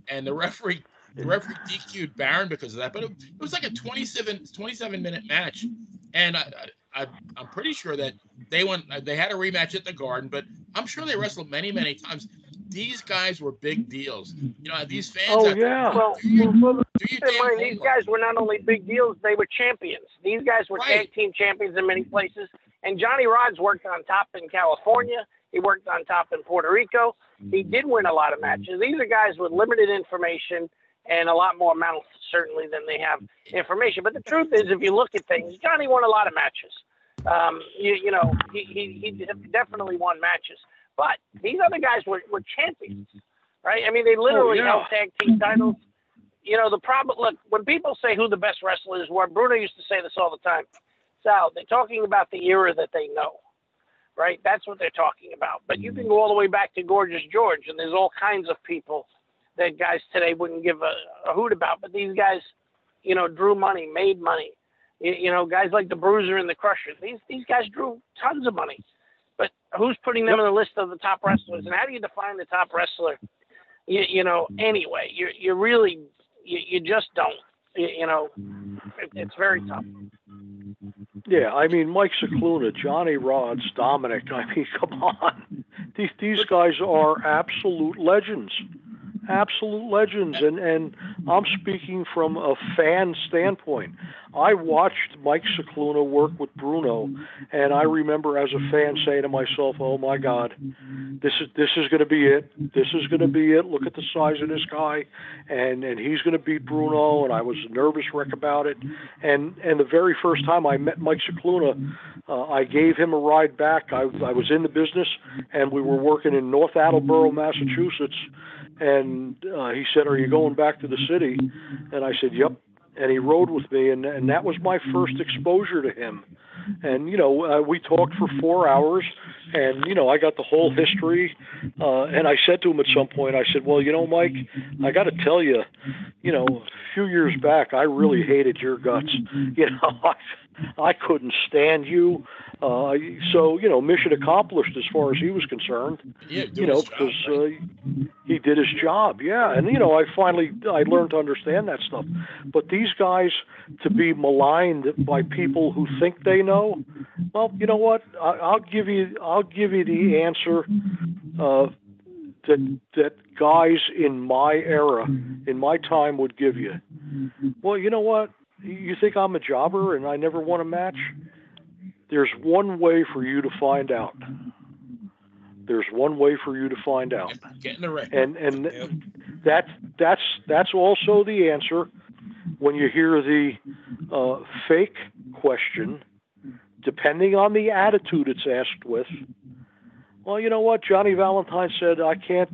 Speaker 4: and the referee the referee DQ'd Baron because of that. But it, it was like a 27 27 minute match, and I, I I'm pretty sure that they went uh, they had a rematch at the Garden, but I'm sure they wrestled many many times. These guys were big deals. You know these fans.
Speaker 5: Oh
Speaker 4: out there,
Speaker 5: yeah.
Speaker 6: Well,
Speaker 4: do your,
Speaker 6: well,
Speaker 4: do your
Speaker 6: keep in
Speaker 4: damn
Speaker 6: mind, these guys were not only big deals, they were champions. These guys were
Speaker 4: Right.
Speaker 6: tag team champions in many places. And Johnny Rodz worked on top in California. He worked on top in Puerto Rico. He mm-hmm. did win a lot of matches. These are guys with limited information and a lot more mouth, certainly, than they have information. But the truth is, if you look at things, Johnny won a lot of matches. Um, you, you know, he, he, he definitely won matches. But these other guys were, were champions, right? I mean, they literally
Speaker 5: Oh, yeah.
Speaker 6: held tag team titles you know, the problem, look, when people say who the best wrestlers were, Bruno used to say this all the time. Sal, they're talking about the era that they know, right? That's what they're talking about. But you can go all the way back to Gorgeous George, and there's all kinds of people that guys today wouldn't give a, a hoot about. But these guys, you know, drew money, made money. You, you know, guys like the Bruiser and the Crusher. These these guys drew tons of money. But who's putting them on the list of the top wrestlers? And how do you define the top wrestler? You, you know, mm-hmm. anyway, you you really you, you just don't. You, you know, it, it's very tough.
Speaker 5: Yeah, I mean Mike Scicluna, Johnny Rodz, Dominic. I mean, *laughs* come on, these these guys are absolute legends, absolute legends, and and I'm speaking from a fan standpoint. I watched Mike Scicluna work with Bruno, and I remember as a fan saying to myself, "Oh my God, this is this is going to be it. This is going to be it. Look at the size of this guy, and and he's going to beat Bruno." And I was a nervous wreck about it. And and the very first time I met Mike Scicluna, uh, I gave him a ride back. I I was in the business, and we were working in North Attleboro, Massachusetts. And uh, he said, "Are you going back to the city?" And I said, "Yep." And he rode with me, and and that was my first exposure to him. And you know, uh, we talked for four hours, and you know, I got the whole history. Uh, and I said to him at some point, I said, "Well, you know, Mike, I got to tell you, you know, a few years back, I really hated your guts. *laughs* You know, *laughs* I, I couldn't stand you. Uh, so you know, mission accomplished as far as he was concerned.
Speaker 4: Yeah,
Speaker 5: You know, because
Speaker 4: right?
Speaker 5: uh, he did his job. Yeah, and you know, I finally I learned to understand that stuff. But these guys to be maligned by people who think they know, well, you know what? I, I'll give you I'll give you the answer. Uh, that that guys in my era, in my time, would give you. Well, you know what? You think I'm a jobber and I never won a match? There's one way for you to find out. There's one way for you to find out,
Speaker 4: Get in the ring.
Speaker 5: and and
Speaker 3: Yep.
Speaker 5: that that's that's also the answer when you hear the uh, fake question, depending on the attitude it's asked with. Well, you know what? Johnny Valentine said, "I can't,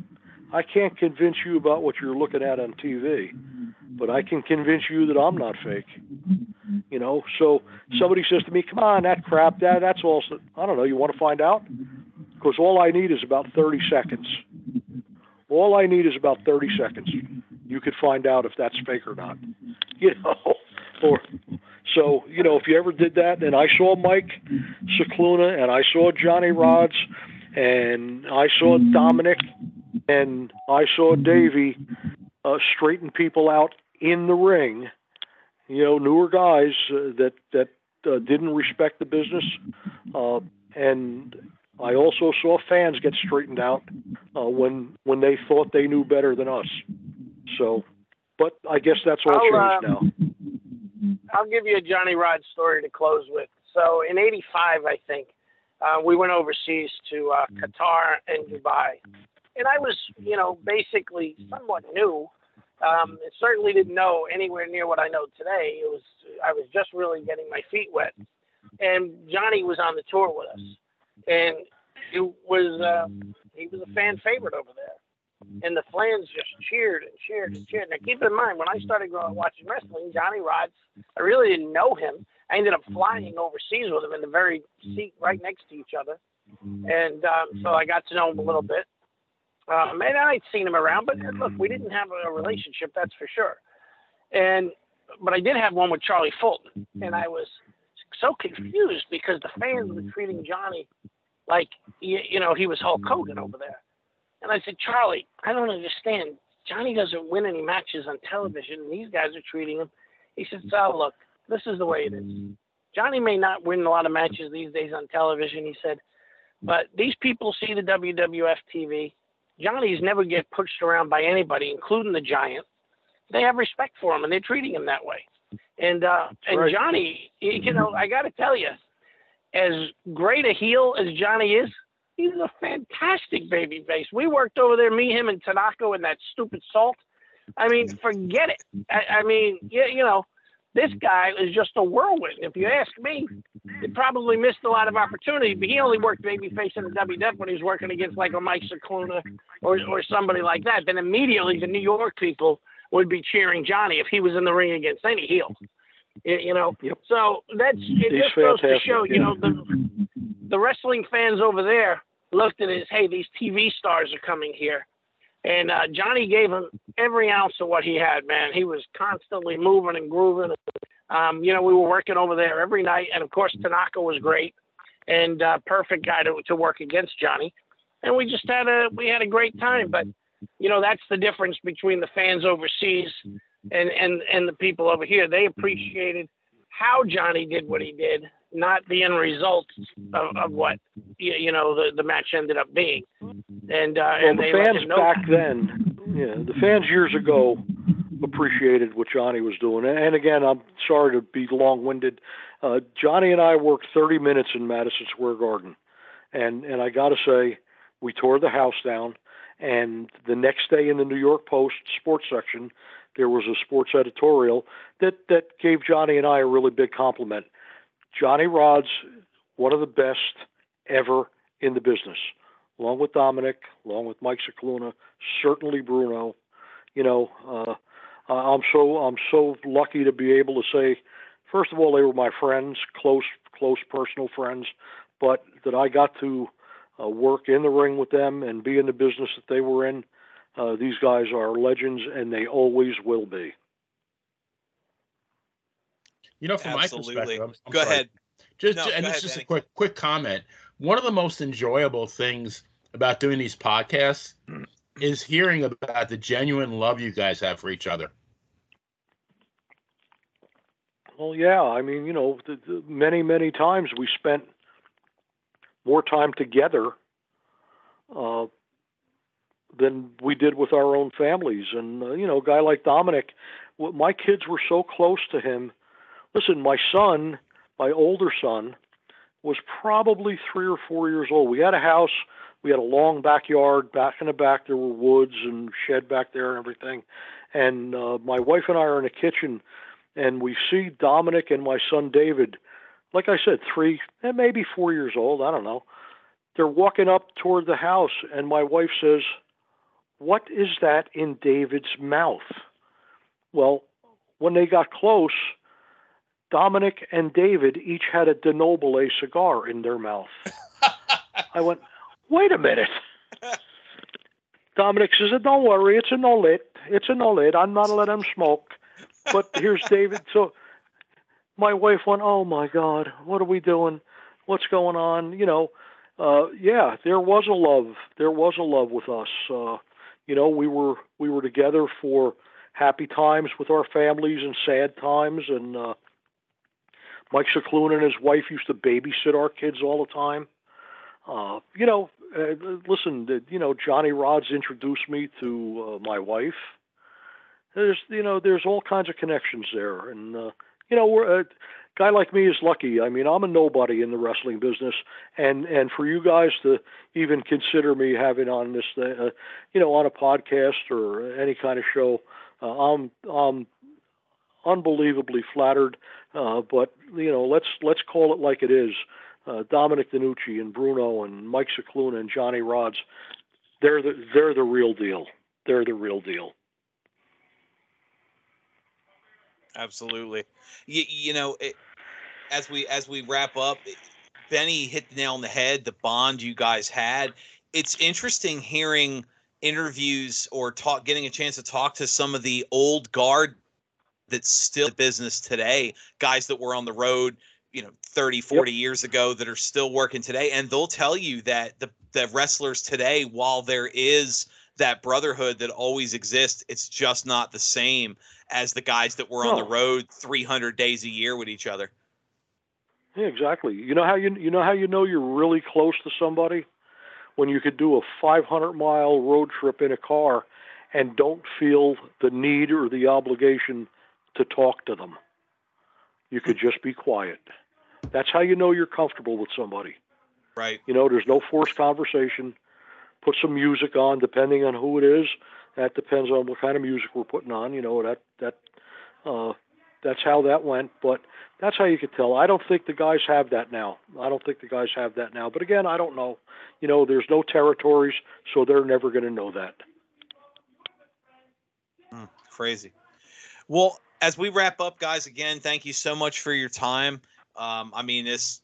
Speaker 5: I can't convince you about what you're looking at on TV, but I can convince you that I'm not fake." You know, so somebody says to me, "Come on, that crap, that that's all." I don't know. You want to find out? Because all I need is about 30 seconds. All I need is about 30 seconds. You could find out if that's fake or not. *laughs* You know, or so you know if you ever did that, and I saw Mike Scicluna, and I saw Johnny Rodz, and I saw Dominic, and I saw Davey uh, straighten people out in the ring. You know, newer guys uh, that that uh, didn't respect the business, uh, and I also saw fans get straightened out uh, when when they thought they knew better than us. So, but I guess that's all
Speaker 6: I'll,
Speaker 5: changed
Speaker 6: uh,
Speaker 5: now.
Speaker 6: I'll give you a Johnny Rod story to close with. So in '85, I think uh, we went overseas to uh, Qatar and Dubai, and I was, you know, basically somewhat new. Um, and certainly didn't know anywhere near what I know today. It was I was just really getting my feet wet, and Johnny was on the tour with us, and it was uh, he was a fan favorite over there and the fans just cheered and cheered and cheered. Now, keep in mind, when I started growing watching wrestling, Johnny Rodz, I really didn't know him. I ended up mm-hmm. flying overseas with him in the very seat mm-hmm. right next to each other, mm-hmm. and um, so I got to know him a little bit. Um, and I'd seen him around, but look, we didn't have a relationship, that's for sure. And but I did have one with Charlie Fulton, and I was so confused because the fans were treating Johnny like you, you know he was Hulk Hogan over there. And I said, Charlie, I don't understand. Johnny doesn't win any matches on television, and these guys are treating him. He said, "So look, this is the way it is. Johnny may not win a lot of matches these days on television, he said, but these people see the WWF TV. Johnny's never get pushed around by anybody, including the Giant. They have respect for him, and they're treating him that way. And uh, and
Speaker 5: Right.
Speaker 6: Johnny, you know, I got to tell you, as great a heel as Johnny is, he's a fantastic baby face. We worked over there, me, him, and Tanaka, and that stupid salt. I mean, forget it. I, I mean, you, you know, this guy is just a whirlwind. If you ask me, he probably missed a lot of opportunity, but he only worked babyface in the WWF when he was working against like a Mike Scicluna or, or somebody like that. Then immediately the New York people would be cheering Johnny if he was in the ring against any heel. You, you know,
Speaker 5: Yep.
Speaker 6: so that's it.
Speaker 5: He's
Speaker 6: just goes to show, you know, the the wrestling fans over there looked at as, hey, these TV stars are coming here. And uh, Johnny gave him every ounce of what he had, man. He was constantly moving and grooving. Um, you know, we were working over there every night. And of course, Tanaka was great and uh, perfect guy to, to work against Johnny. And we just had a we had a great time. But you know, that's the difference between the fans overseas and and and the people over here. They appreciated how Johnny did what he did, not the end result of, of what you, you know the, the match ended up being. And uh,
Speaker 5: Well,
Speaker 6: and
Speaker 5: the fans back then, yeah, the fans years ago appreciated what Johnny was doing. And and again, I'm sorry to be long-winded. Uh, Johnny and I worked 30 minutes in Madison Square Garden, and and I got to say, we tore the house down. And the next day in the New York Post sports section, there was a sports editorial that that gave Johnny and I a really big compliment. Johnny Rod's one of the best ever in the business along with Dominic, along with Mike Scicluna, certainly Bruno. You know, uh, I'm so I'm so lucky to be able to say, first of all, they were my friends, close close personal friends, but that I got to uh, work in the ring with them and be in the business that they were in. Uh, these guys are legends, and they always will be.
Speaker 4: You know, from
Speaker 3: Absolutely.
Speaker 4: my perspective, I'm, I'm
Speaker 3: Go
Speaker 4: sorry.
Speaker 3: ahead.
Speaker 4: Just
Speaker 3: No,
Speaker 4: and
Speaker 3: go
Speaker 4: this
Speaker 3: ahead,
Speaker 4: is just
Speaker 3: Benny.
Speaker 4: a quick quick comment. One of the most enjoyable things about doing these podcasts is hearing about the genuine love you guys have for each other.
Speaker 5: Well, yeah, I mean, you know, the, the many many times we spent more time together uh, than we did with our own families, and uh, you know, a guy like Dominic, my kids were so close to him. Listen, my son, my older son, was probably three or four years old. We had a house. We had a long backyard. Back in the back, there were woods and shed back there and everything. And uh, my wife and I are in the kitchen, and we see Dominic and my son David. Like I said, three, eh, maybe four years old. I don't know. They're walking up toward the house, and my wife says, "What is that in David's mouth?" Well, when they got close, Dominic and David each had a De Nobili cigar in their mouth. *laughs* I went, wait a minute. Dominic says, don't worry, it's a no lit. It's a no lit. I'm not letting him smoke. But here's David. So my wife went, oh my God, what are we doing? What's going on? You know, uh, yeah, there was a love. There was a love with us. Uh, you know, we were we were together for happy times with our families and sad times, and uh, Mike Scicluna and his wife used to babysit our kids all the time. Uh, you know, uh, listen, uh, you know, Johnny Rodz introduced me to uh, my wife. There's, you know, there's all kinds of connections there, and uh, you know, we're, a guy like me is lucky. I mean, I'm a nobody in the wrestling business, and and for you guys to even consider me having on this, uh, you know, on a podcast or any kind of show, uh, I'm I'm unbelievably flattered. Uh, but you know, let's let's call it like it is. Uh, Dominic DeNucci and Bruno and Mike Scicluna and Johnny Rodz, they're the they're the real deal. They're the real deal.
Speaker 3: Absolutely. You, you know, it, as we as we wrap up, Benny hit the nail on the head. The bond you guys had. It's interesting hearing interviews or talk, getting a chance to talk to some of the old guard that's still in business today, guys that were on the road, you know, 30, 40 yep. years ago that are still working today. And they'll tell you that the, the wrestlers today, while there is that brotherhood that always exists, it's just not the same as the guys that were no. on the road 300 days a year with each other.
Speaker 5: Yeah, exactly. You know how you you know how you know you're really close to somebody when you could do a 500 mile road trip in a car and don't feel the need or the obligation to talk to them. You could just be quiet. That's how you know you're comfortable with somebody.
Speaker 3: Right.
Speaker 5: You know, there's no forced conversation. Put some music on, depending on who it is. That depends on what kind of music we're putting on. You know that that uh, that's how that went. But that's how you could tell. I don't think the guys have that now. I don't think the guys have that now. But again, I don't know. You know, there's no territories, so they're never going to know that.
Speaker 3: Mm, crazy. Well, as we wrap up, guys, again, thank you so much for your time. Um, I mean, this,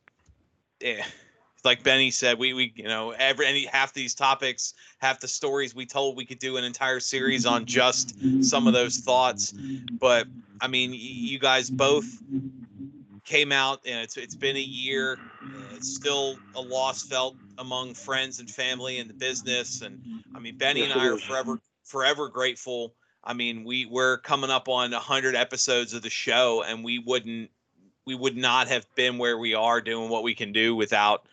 Speaker 3: yeah, like Benny said, we we you know every any half these topics, half the stories we told, we could do an entire series on just some of those thoughts. But I mean, you guys both came out, and it's it's been a year. It's still a loss felt among friends and family and the business. And I mean, Benny and I are forever forever grateful I mean, we we're coming up on 100 episodes of the show, and we wouldn't we would not have been where we are doing what we can do without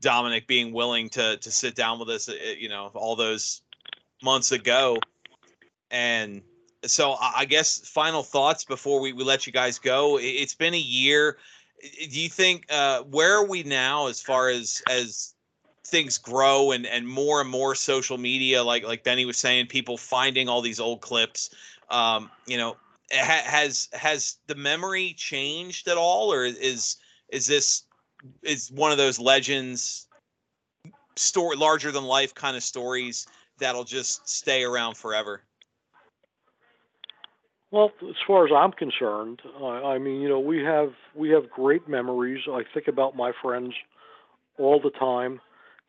Speaker 3: Dominic being willing to to sit down with us. Uh, you know, all those months ago, and so I guess final thoughts before we, we let you guys go. It's been a year. Do you think uh, where are we now as far as as things grow and and more and more social media like like benny was saying people finding all these old clips um you know ha- has has the memory changed at all or is is this is one of those legends story larger than life kind of stories that'll just stay around forever
Speaker 5: well, as far as I'm concerned, I mean, you know, we have we have great memories. I think about my friends all the time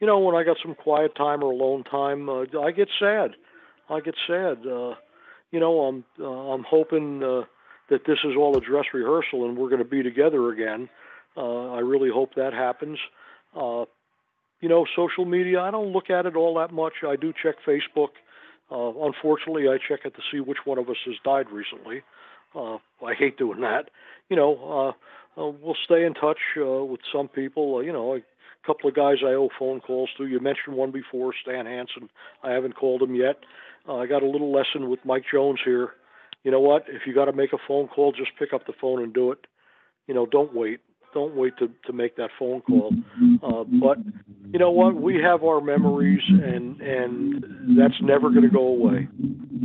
Speaker 5: you know, when I got some quiet time or alone time, uh, I get sad. I get sad. Uh, you know, I'm uh, I'm hoping uh, that this is all a dress rehearsal and we're going to be together again. Uh, I really hope that happens. Uh, you know, social media, I don't look at it all that much. I do check Facebook. Uh, unfortunately, I check it to see which one of us has died recently. Uh, I hate doing that. You know, uh, uh, we'll stay in touch uh, with some people. Uh, you know, I couple of guys I owe phone calls to. You mentioned one before, Stan Hansen. I haven't called him yet. Uh, I got a little lesson with Mike Jones here. You know what? If you got to make a phone call, just pick up the phone and do it. You know, don't wait. Don't wait to, to make that phone call. Uh, but you know what? We have our memories, and and that's never going to go away.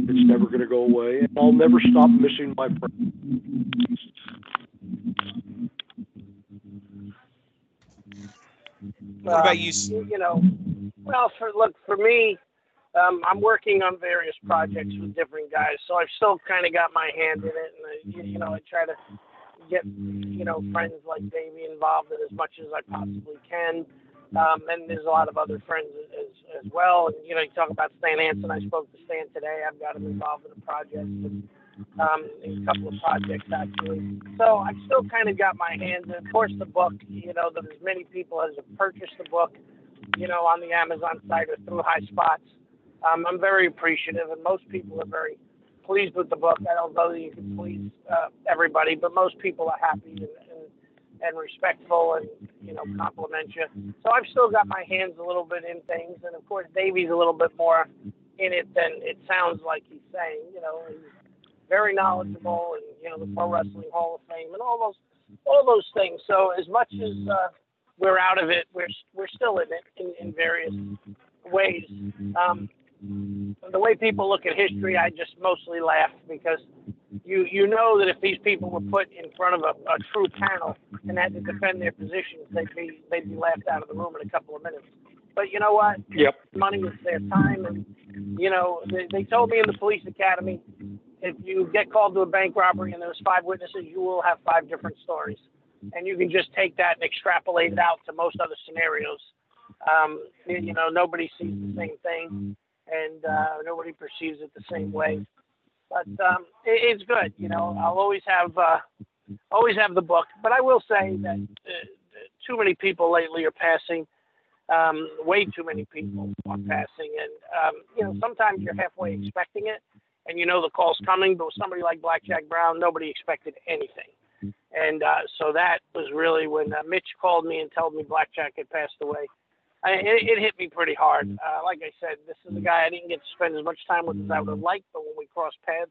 Speaker 5: It's never going to go away, and I'll never stop missing my friends.
Speaker 3: What about you?
Speaker 6: You know, well, for look for me, um, I'm working on various projects with different guys, so I've still kind of got my hand in it, and I, you know, I try to get you know friends like Davey involved in as much as I possibly can. Um, and there's a lot of other friends as, as well. And you know, you talk about Stan Hansen. I spoke to Stan today. I've got him involved in a project. With, um, a couple of projects actually. So I've still kind of got my hands in. Of course, the book. You know, that as many people as have purchased the book, you know, on the Amazon site or through High Spots. Um, I'm very appreciative, and most people are very pleased with the book. I don't know that you can please uh, everybody, but most people are happy, and, and and respectful and you know compliment you. So I've still got my hands a little bit in things, and of course Davey's a little bit more in it than it sounds like he's saying. You know, he's very knowledgeable, and you know the Pro Wrestling Hall of Fame and all those all those things. So as much as uh, we're out of it, we're we're still in it in, in various ways. Um, the way people look at history, I just mostly laugh because you you know that if these people were put in front of a, a true panel and had to defend their positions, they'd be they'd be laughed out of the room in a couple of minutes. But you know what?
Speaker 5: Yep.
Speaker 6: Money is their time, and you know they, they told me in the police academy, if you get called to a bank robbery and there's five witnesses, you will have five different stories, and you can just take that and extrapolate it out to most other scenarios. Um, you know, nobody sees the same thing, and uh, nobody perceives it the same way. But um, it, it's good. You know, I'll always have uh, always have the book. But I will say that uh, too many people lately are passing. Um, way too many people are passing, and um, you know sometimes you're halfway expecting it, and you know the call's mm-hmm. coming. But with somebody like Blackjack mm-hmm. Brown, nobody expected anything, mm-hmm. and uh, so that was really when uh, Mitch called me and told me Blackjack had passed away. I, it, it hit me pretty hard. Uh, like I said, this is a guy I didn't get to spend as much time with as I would have liked, but when we crossed paths,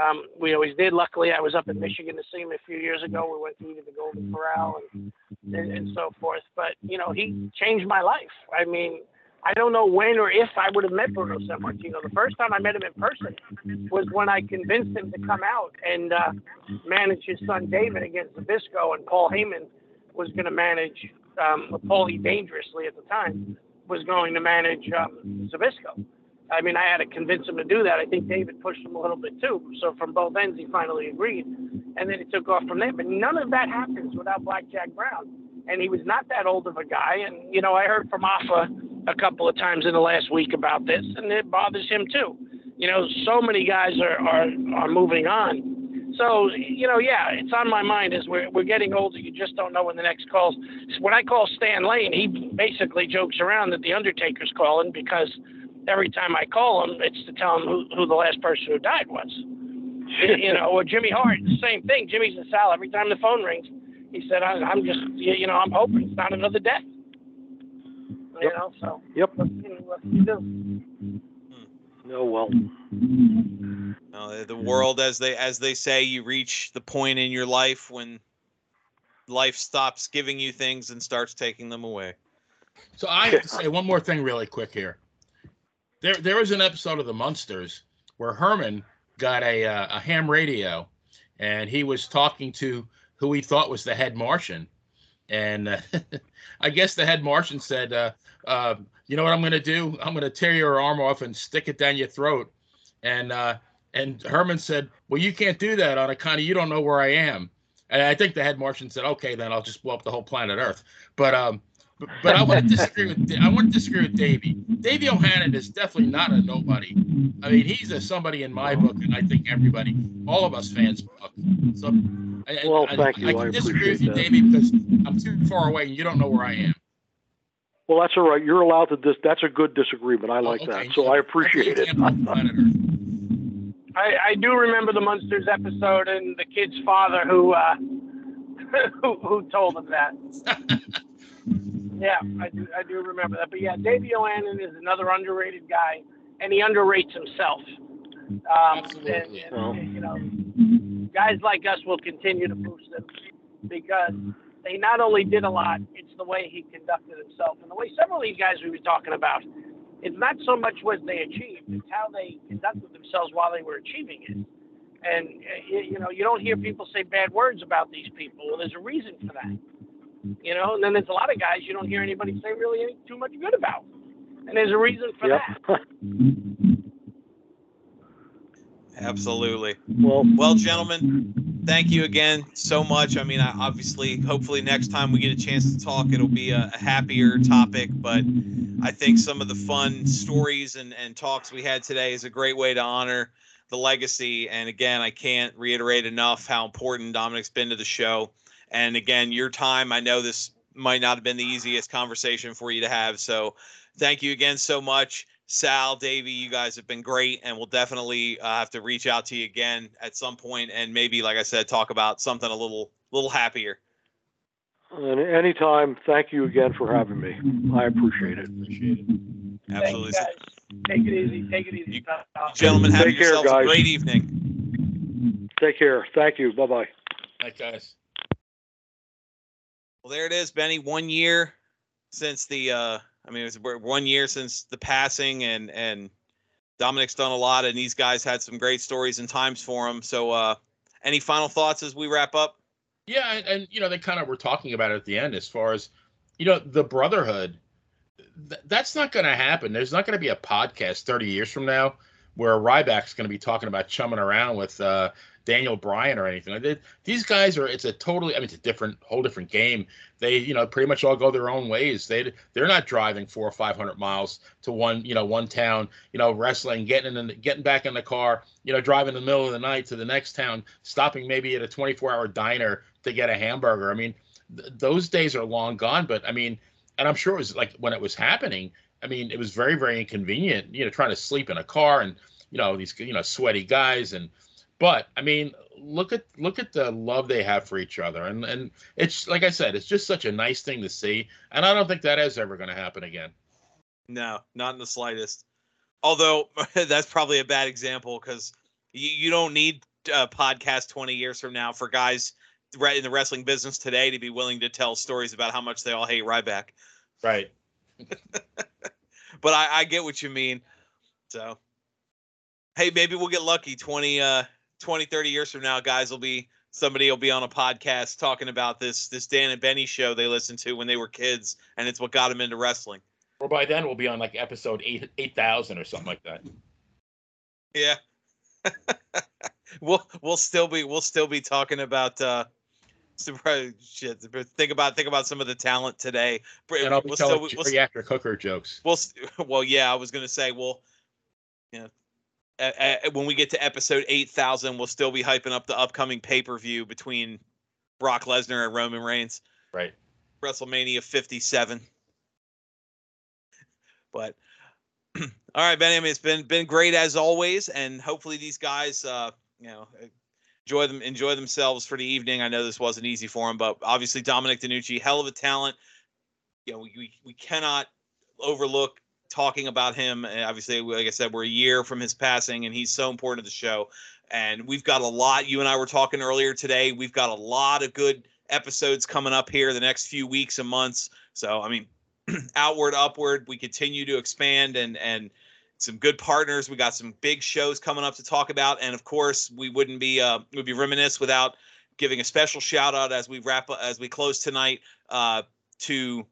Speaker 6: um, we always did. Luckily, I was up in Michigan to see him a few years ago. We went to the Golden Corral and, and, and so forth. But, you know, he changed my life. I mean, I don't know when or if I would have met Bruno Sammartino. The first time I met him in person was when I convinced him to come out and uh, manage his son David against Zbyszko, and Paul Heyman was going to manage um, Paulie Dangerously at the time was going to manage um, Zbyszko. I mean, I had to convince him to do that. I think David pushed him a little bit too. So from both ends, he finally agreed, and then it took off from there. But none of that happens without Blackjack Brown, and he was not that old of a guy. And you know, I heard from Afa a couple of times in the last week about this, and it bothers him too. You know, so many guys are are, are moving on. So, you know, yeah, it's on my mind as we're, we're getting older. You just don't know when the next call's. When I call Stan Lane, he basically jokes around that the Undertaker's calling because every time I call him, it's to tell him who, who the last person who died was. you know, or Jimmy Hart, same thing. Jimmy's in Sal. Every time the phone rings, he said, I, I'm just, you know, I'm hoping it's not another death. You
Speaker 5: Yep.
Speaker 6: know, so
Speaker 5: Yep.
Speaker 6: what can, what can you do?
Speaker 5: Oh well.
Speaker 3: Uh, the world, as they as they say, you reach the point in your life when life stops giving you things and starts taking them away.
Speaker 4: So I have to say one more thing really quick here. There, there was an episode of the Munsters where Herman got a uh, a ham radio, and he was talking to who he thought was the head Martian, and uh, *laughs* I guess the head Martian said, uh, uh, "You know what I'm going to do? I'm going to tear your arm off and stick it down your throat," and uh, and Herman said, "Well, you can't do that of you don't know where I am." And I think the head Martian said, "Okay, then I'll just blow up the whole planet Earth." But um, but, but I want to disagree with I want to disagree with Davey. Davey O'Hannon is definitely not a nobody. I mean, he's a somebody in my book, and I think everybody, all of us fans book. So, I, I-
Speaker 5: Well,
Speaker 4: I,
Speaker 5: thank you.
Speaker 4: I
Speaker 5: I
Speaker 4: can disagree with you,
Speaker 5: that.
Speaker 4: Davey, because I'm too far away and you don't know where I am.
Speaker 5: Well, that's all right. You're allowed to. Dis- that's a good disagreement. I like
Speaker 4: Oh, okay.
Speaker 5: that. So I appreciate
Speaker 4: You
Speaker 5: it.
Speaker 4: can't blow up the planet Earth.
Speaker 6: I, I do remember the Munsters episode and the kid's father who uh, *laughs* who, who told him that. *laughs* yeah, I do I do remember that. But yeah, Davey O'Hannon is another underrated guy, and he underrates himself. Um,
Speaker 4: Absolutely.
Speaker 6: And,
Speaker 5: Well.
Speaker 6: and, you know, guys like us will continue to boost him because he not only did a lot, it's the way he conducted himself and the way several of these guys we were talking about. It's not so much what they achieved; it's how they conducted themselves while they were achieving it. And uh, you you know, you don't hear people say bad words about these people. Well, there's a reason for that. You know, and then there's a lot of guys you don't hear anybody say really any, too much good about. And there's a reason for
Speaker 5: Yep.
Speaker 6: that. *laughs*
Speaker 3: Absolutely.
Speaker 5: well,
Speaker 3: Well, gentlemen, thank you again so much. I mean, I, obviously, hopefully, next time we get a chance to talk, it'll be a, a happier topic. But I think some of the fun stories and, and talks we had today is a great way to honor the legacy. And again, I can't reiterate enough how important Dominic's been to the show. And again, your time, I know this might not have been the easiest conversation for you to have. So thank you again so much. Sal, Davey, you guys have been great, and we'll definitely uh, have to reach out to you again at some point, and maybe, like I said, talk about something a little, little happier.
Speaker 5: And anytime, thank you again for having me. I appreciate it.
Speaker 4: Appreciate it.
Speaker 3: Absolutely.
Speaker 6: Take it easy. Take it easy.
Speaker 3: You-
Speaker 6: pal.
Speaker 3: Gentlemen, have
Speaker 5: Take care,
Speaker 3: yourselves a great evening.
Speaker 5: Take care. Thank you. Bye bye.
Speaker 4: Thanks, guys.
Speaker 3: Well, there it is, Benny. One year since the, uh, I mean, it was one year since the passing, and and Dominic's done a lot, and these guys had some great stories and times for him. So, uh, any final thoughts as we wrap up?
Speaker 4: Yeah, and, and you know they kind of were talking about it at the end as far as you know the brotherhood. Th- that's not going to happen. There's not going to be a podcast 30 years from now where Ryback's going to be talking about chumming around with uh, Daniel Bryan or anything. Like that. these guys are. It's a totally. I mean, it's a different, whole different game. They, you know, pretty much all go their own ways. They, they're not driving four or five hundred miles to one, you know, one town. You know, wrestling, getting in, the, getting back in the car. You know, driving in the middle of the night to the next town, stopping maybe at a 24-hour diner to get a hamburger. I mean, th- those days are long gone. But I mean, and I'm sure it was like when it was happening. I mean, it was very, very inconvenient. You know, trying to sleep in a car and you know these you know sweaty guys and. But I mean, look at look at the love they have for each other, and and it's like I said, it's just such a nice thing to see, and I don't think that is ever going to happen again.
Speaker 3: No, not in the slightest. Although *laughs* that's probably a bad example because you, you don't need a podcast 20 years from now for guys right in the wrestling business today to be willing to tell stories about how much they all hate Ryback.
Speaker 4: Right. *laughs*
Speaker 3: But I, I get what you mean. So, hey, maybe we'll get lucky 20, uh, 20, 30 years from now, guys will be somebody will be on a podcast talking about this this Dan and Benny show they listened to when they were kids, and it's what got them into wrestling.
Speaker 4: Or by then we'll be on like episode eight eight thousand or something like that.
Speaker 3: Yeah. *laughs* we'll we'll still be we'll still be talking about uh *laughs* surprise shit. Think about think about some of the talent today.
Speaker 4: And I'll be
Speaker 3: We'll
Speaker 4: telling
Speaker 3: still, we'll,
Speaker 4: geriatric hooker jokes.
Speaker 3: we'll *laughs* well yeah, I was gonna say well, you know, a- when we get to episode eight thousand, we'll still be hyping up the upcoming pay per view between Brock Lesnar and Roman Reigns.
Speaker 4: Right.
Speaker 3: WrestleMania 57. But *clears throat* all right, Benny. I mean, it's been been great as always, and hopefully these guys, uh, you know, enjoy them enjoy themselves for the evening. I know this wasn't easy for them, but obviously Dominic DeNucci, hell of a talent. You know, we we, we cannot overlook talking about him. And obviously, like I said, we're a year from his passing, and he's so important to the show. And we've got a lot. You and I were talking earlier today. We've got a lot of good episodes coming up here the next few weeks and months. So, I mean, *clears throat* outward, upward, we continue to expand and and some good partners. We got some big shows coming up to talk about, and of course, we wouldn't be uh, would be reminisce without giving a special shout out as we wrap up as we close tonight uh, to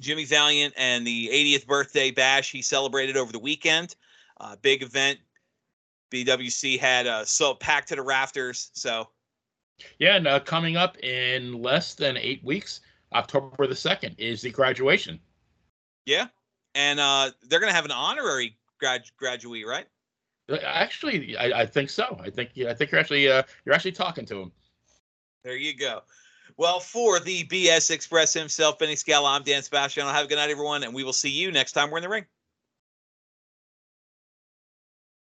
Speaker 3: Jimmy Valiant and the 80th birthday bash he celebrated over the weekend. Uh, big event. BWC had uh, so packed to the rafters. So
Speaker 4: Yeah, and uh, coming up in less than eight weeks, October the second is the graduation.
Speaker 3: yeah, and uh, they're gonna have an honorary grad graduate, right?
Speaker 4: Uh, Actually, I, I think so. I think yeah, I think you're actually uh, you're actually talking to him.
Speaker 3: There you go. Well, for the BS Express himself, Benny Scala, I'm Dan Sebastian. I'll have a good night, everyone, and we will see you next time we're in the ring.